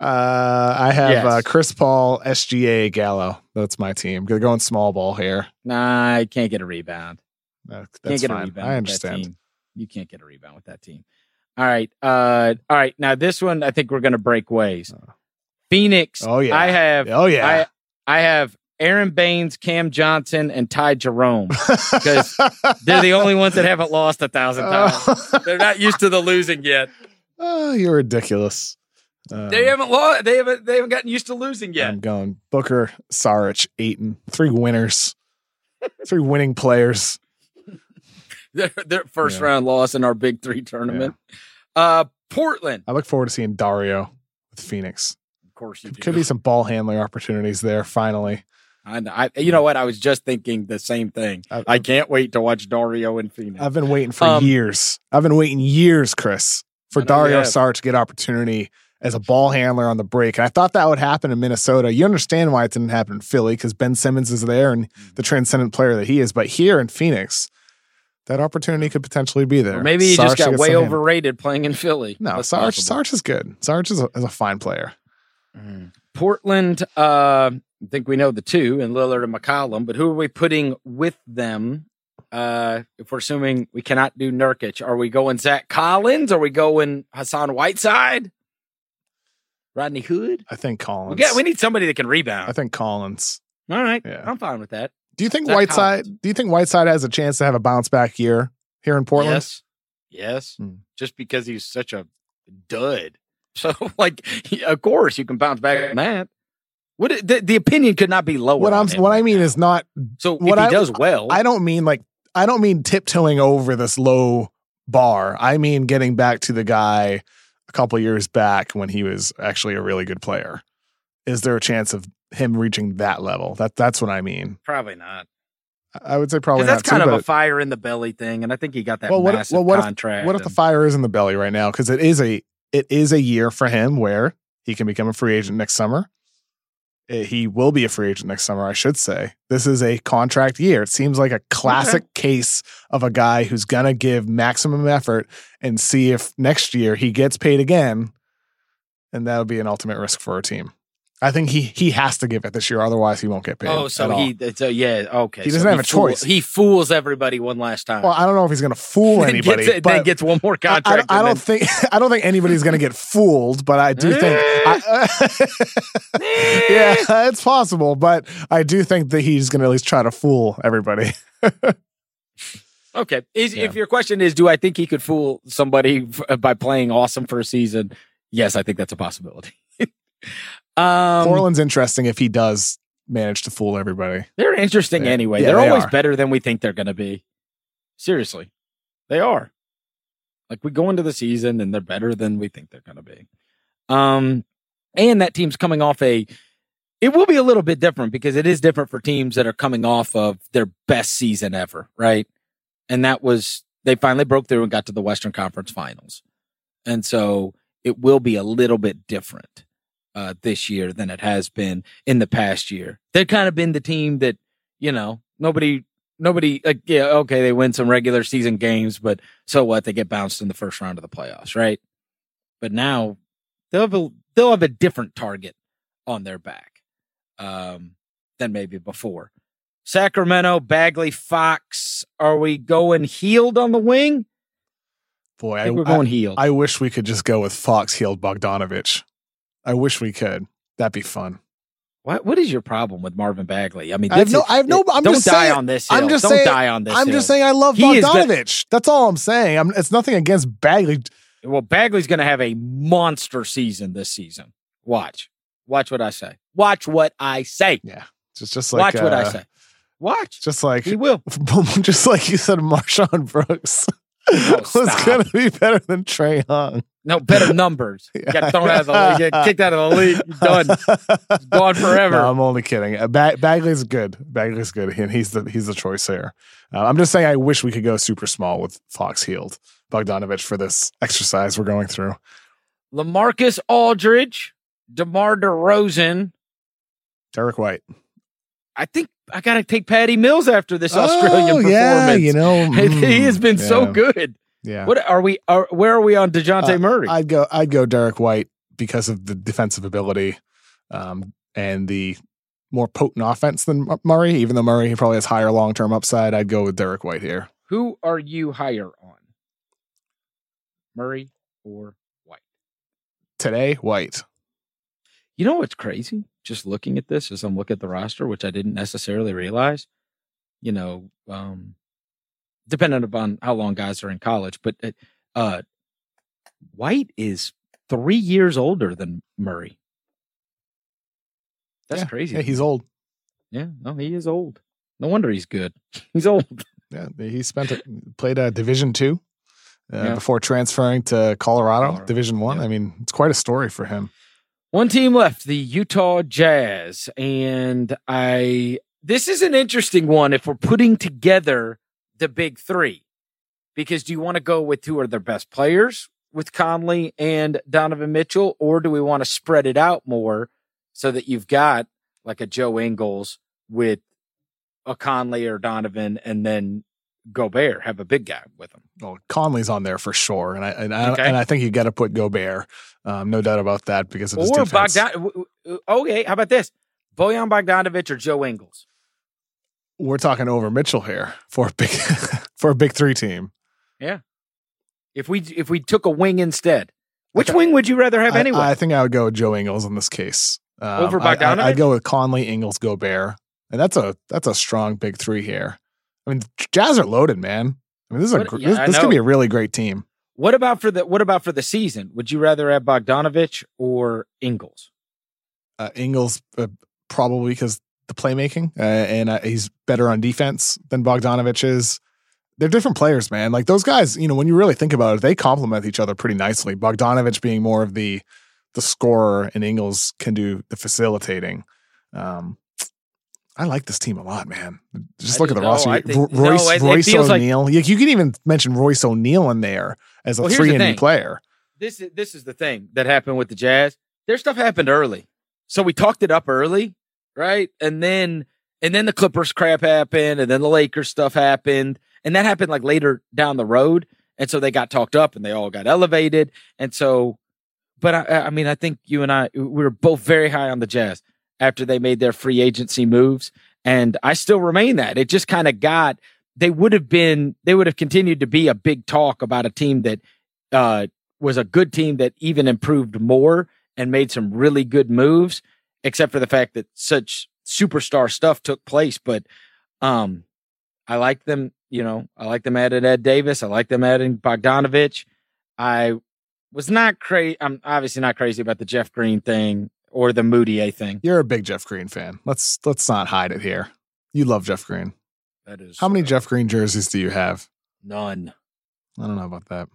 Uh, I have Yes. uh, Chris Paul, SGA, Gallo. That's my team. They're going small ball here. Nah, I can't get a rebound. Uh, Can't That's get a fine. rebound. I understand. You can't get a rebound with that team. All right. Uh, all right. Now this one, I think we're going to break ways. Phoenix. Oh, yeah. I have. Oh yeah. I I have Aron Baynes, Cam Johnson, and Ty Jerome. because They're the only ones that haven't lost a thousand times. They're not used to the losing yet. oh, you're ridiculous. Um, They haven't lost. They haven't. They haven't gotten used to losing yet. I'm going Booker, Saric, Ayton, three winners, three winning players. Their, their first Yeah. round loss in our Big Three tournament. Uh, Portland. I look forward to seeing Dario with Phoenix. Of course, you do. Could be some ball handling opportunities there. Finally, I, know. I, you know what? I was just thinking the same thing. I- I can't wait to watch Dario and Phoenix. I've been waiting for Um, years. I've been waiting years, Chris, for I know you Dario have. Saric to get opportunity as a ball handler on the break. And I thought that would happen in Minnesota. You understand why it didn't happen in Philly because Ben Simmons is there and Mm-hmm. the transcendent player that he is. But here in Phoenix, that opportunity could potentially be there. Or maybe he Saric just got way some hand- overrated playing in Philly. No, That's Sarge, possible. Sarge is good. Sarge is a, is a fine player. Mm. Portland. Uh, I think we know the two, and Lillard and McCollum. But who are we putting with them? Uh, if we're assuming we cannot do Nurkic, are we going Zach Collins? Are we going Hassan Whiteside? Rodney Hood? I think Collins. Yeah, We need somebody that can rebound. I think Collins. All right, Yeah. I'm fine with that. Do you think Zach Whiteside? Collins. Do you think Whiteside has a chance to have a bounce back year here in Portland? Yes, yes. Hmm. Just because he's such a dud. So, like, of course, you can bounce back on that. What the, the opinion could not be lower. What I'm what I mean now. is not. so what if he I- does well, I don't mean like I don't mean tiptoeing over this low bar. I mean getting back to the guy a couple years back when he was actually a really good player. Is there a chance of him reaching that level? That that's what I mean. probably not. I would say probably that's kind too, of a fire in the belly thing, and I think he got that Well, what if- massive well, what if- contract. what if the fire is in the belly right now? Because it is a it is a year for him where he can become a free agent next summer. Eh, He will be a free agent next summer, I should say. This is a contract year. It seems like a classic case of a guy who's going to give maximum effort and see if next year he gets paid again. And that would be an ultimate risk for a team. I think he he has to give it this year, otherwise he won't get paid. Oh, so he, so yeah, okay. He doesn't have a fool- choice. He fools everybody one last time. Well, I don't know if he's going to fool Then anybody. gets, but then gets one more I- contract. I, I and don't think I don't think anybody's going to get fooled, but I do think I, yeah, it's possible. But I do think that he's going to at least try to fool everybody. Okay. Is, Yeah. If your question is, do I think he could fool somebody by playing awesome for a season? Yes, I think that's a possibility. Um, Portland's interesting if he does manage to fool everybody. they're interesting Yeah. anyway. Yeah, they're they always are. better than we think they're going to be. Seriously, they are. Like we go into the season and they're better than we think they're going to be. Um, and that team's coming off a. It will be a little bit different because it is different for teams that are coming off of their best season ever, right? And that was they finally broke through and got to the Western Conference Finals, and so it will be a little bit different uh, this year than it has been in the past year. They've kind of been the team that you know nobody nobody like yeah okay they win some regular season games, but so what they get bounced in the first round of the playoffs, right? But now they'll have a they'll have a different target on their back um, than maybe before. Sacramento, Bagley, Fox. Are we going Hield on the wing? Boy, I I, we're I, going Hield. I wish we could just go with Fox Hield Bogdanovich. I wish we could. That'd be fun. what what is your problem with Marvin Bagley? I mean, I have no- I have no- I'm don't just die saying- on this. I'm hill. just don't saying- die on this. I'm hill. just saying I love He is good. That's all I'm saying. I'm, it's nothing against Bagley. Well, Bagley's going to have a monster season this season. Watch, watch what I say. Watch what I say. Yeah, just just like Watch what I uh, say. Watch. Just like He will. just like you said, MarShon Brooks Oh, was going to be better than Trae Young. No better numbers. You got thrown out of the league. Get kicked out of the league. You're done. Gone forever. No, I'm only kidding. Uh, Ba- Bagley's good. Bagley's good, and he's the he's the choice here. Uh, I'm just saying, I wish we could go super small with Fox Hield Bogdanovich for this exercise we're going through. Lamarcus Aldridge, DeMar DeRozan. Derrick White, I think I got to take Patty Mills after this Australian Oh, performance. Yeah, you know, he has been mm, so good. Yeah, What are we? Are, where are we on Dejounte Uh, Murray? I'd go. I'd go Derrick White because of the defensive ability, um, and the more potent offense than Murray. Even though Murray probably has higher long term upside, I'd go with Derrick White here. Who are you higher on? Murray or White? Today, White. You know what's crazy? Just looking at this as I'm looking at the roster, which I didn't necessarily realize. You know, um, depending upon how long guys are in college, but uh, uh, White is three years older than Murray. That's Yeah, crazy. Yeah, he's old. yeah, no, he is old. No wonder he's good. He's old. Yeah, he spent a, played a Division two uh, Yeah. before transferring to Colorado, Colorado, Division one. I mean, it's quite a story for him. One team left, the Utah Jazz. And I, this is an interesting one if we're putting together the big three. Because do you want to go with who are their best players with Conley and Donovan Mitchell, or do we want to spread it out more so that you've got like a Joe Ingles with a Conley or Donovan and then Gobert have a big guy with him? Well, Conley's on there for sure, and I and I, Okay. and I think you got to put Gobert, um, no doubt about that, because of his Or defense. Bogdan. Okay, how about this? Bojan Bogdanovich or Joe Ingles? We're talking over Mitchell here for a big for a big three team. Yeah, if we if we took a wing instead, which Okay. wing would you rather have I- anyway? I, think I would go with Joe Ingles in this case. Um, Over I, Bogdanovich? I, would go with Conley, Ingles, Gobert, and that's a that's a strong big three here. I mean, Jazz are loaded, man. I mean, this is a What- gr- yeah, this, this could be a really great team. what about for the what about for the season? Would you rather have Bogdanovich or Ingles? Uh, Ingles uh, probably because the playmaking, uh, and uh, he's better on defense than Bogdanovich is. They're different players, man. Like those guys, you know, when you really think about it, they complement each other pretty nicely. Bogdanovich being more of the the scorer, and Ingles can do the facilitating. Um, I like this team a lot, man. Just I look at the no, roster. Think- Royce, no, it- it Royce like- O'Neale. you, you can even mention Royce O'Neale in there as a Well, three and player. This is this is the thing that happened with the Jazz. Their stuff happened early, so we talked it up early, right? And then and then the Clippers crap happened, and then the Lakers stuff happened, and that happened like later down the road, and so they got talked up and they all got elevated, and so. But I, I mean, I think you and I we were both very high on the Jazz after they made their free agency moves, and I still remain that. It just kind of got they would have been they would have continued to be a big talk about a team that uh, was a good team that even improved more and made some really good moves, except for the fact that such superstar stuff took place. But um, I like them. You know, I like them adding Ed Davis. I like them adding Bogdanovich. I was not crazy. I'm obviously not crazy about the Jeff Green thing or the Mudiay thing. You're a big Jeff Green fan. Let's let's not hide it here. You love Jeff Green. That is How many uh, Jeff Green jerseys do you have? None. I don't know about that.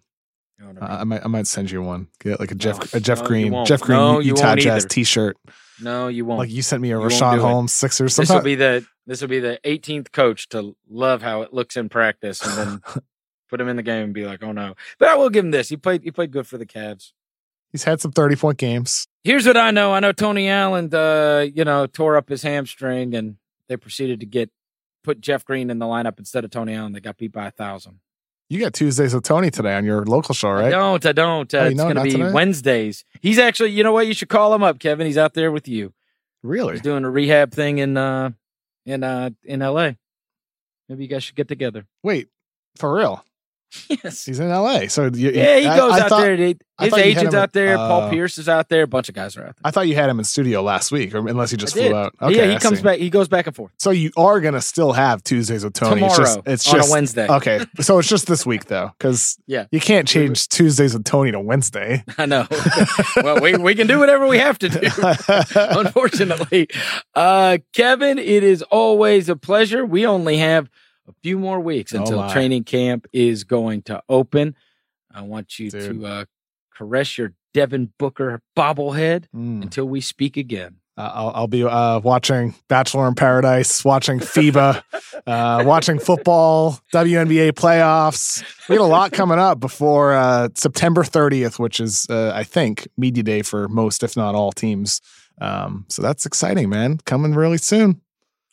You know what I Uh. I might I might send you one. Get like a Jeff No, a Jeff Green. Jeff Green Utah Jazz. T-shirt. no, you won't. Like you sent me a You Richaun. Holmes Sixers. this will be the this will be the 18th coach to love how it looks in practice, and then put him in the game and be like, "Oh no!" But I will give him this. He played. He played good for the Cavs. he's had some thirty point games. Here's what I know. I know Tony Allen, uh, you know, tore up his hamstring, and they proceeded to get put Jeff Green in the lineup instead of Tony Allen. They got beat by a thousand. You got Tuesdays with Tony today on your local show, I right? don't. I don't. Uh, Oh, it's going to be today? Wednesdays. He's actually. You know what? You should call him up, Kevin. He's out there with you. Really? He's doing a rehab thing in uh in uh in L.A. Maybe you guys should get together. Wait, for real? Yes. He's in L.A. So you, Yeah, he I- goes I out thought- there. He- His thought you had agent's out there. Paul uh, Pierce is out there. A bunch of guys are out there. I thought you had him in studio last week, or unless he just flew out. Okay, yeah, he I comes see. back. He goes back and forth So you are gonna still have Tuesdays with Tony. tomorrow It's just, it's on just a Wednesday. okay. So it's just this week though, because Yeah. you can't change Tuesdays with Tony to Wednesday. I know. well, we we can do whatever we have to do. Unfortunately, uh, Kevin, it is always a pleasure. We only have a few more weeks until training camp is going to open. I want you Dude. to uh, caress your Devin Booker bobblehead Mm. until we speak again. Uh, I'll, I'll be uh, watching Bachelor in Paradise, watching FIBA, uh, watching football, WNBA playoffs. We got a lot coming up before uh, September 30th, which is, uh, I think, media day for most, if not all, teams. Um, so that's exciting, man. Coming really soon.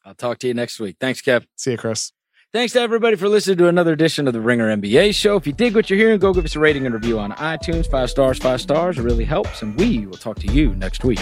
I'll talk to you next week. Thanks, Kev. See you, Chris. Thanks to everybody for listening to another edition of the Ringer NBA show. If you dig what you're hearing, go give us a rating and review on iTunes. Five stars, five stars. It really helps. And we will talk to you next week.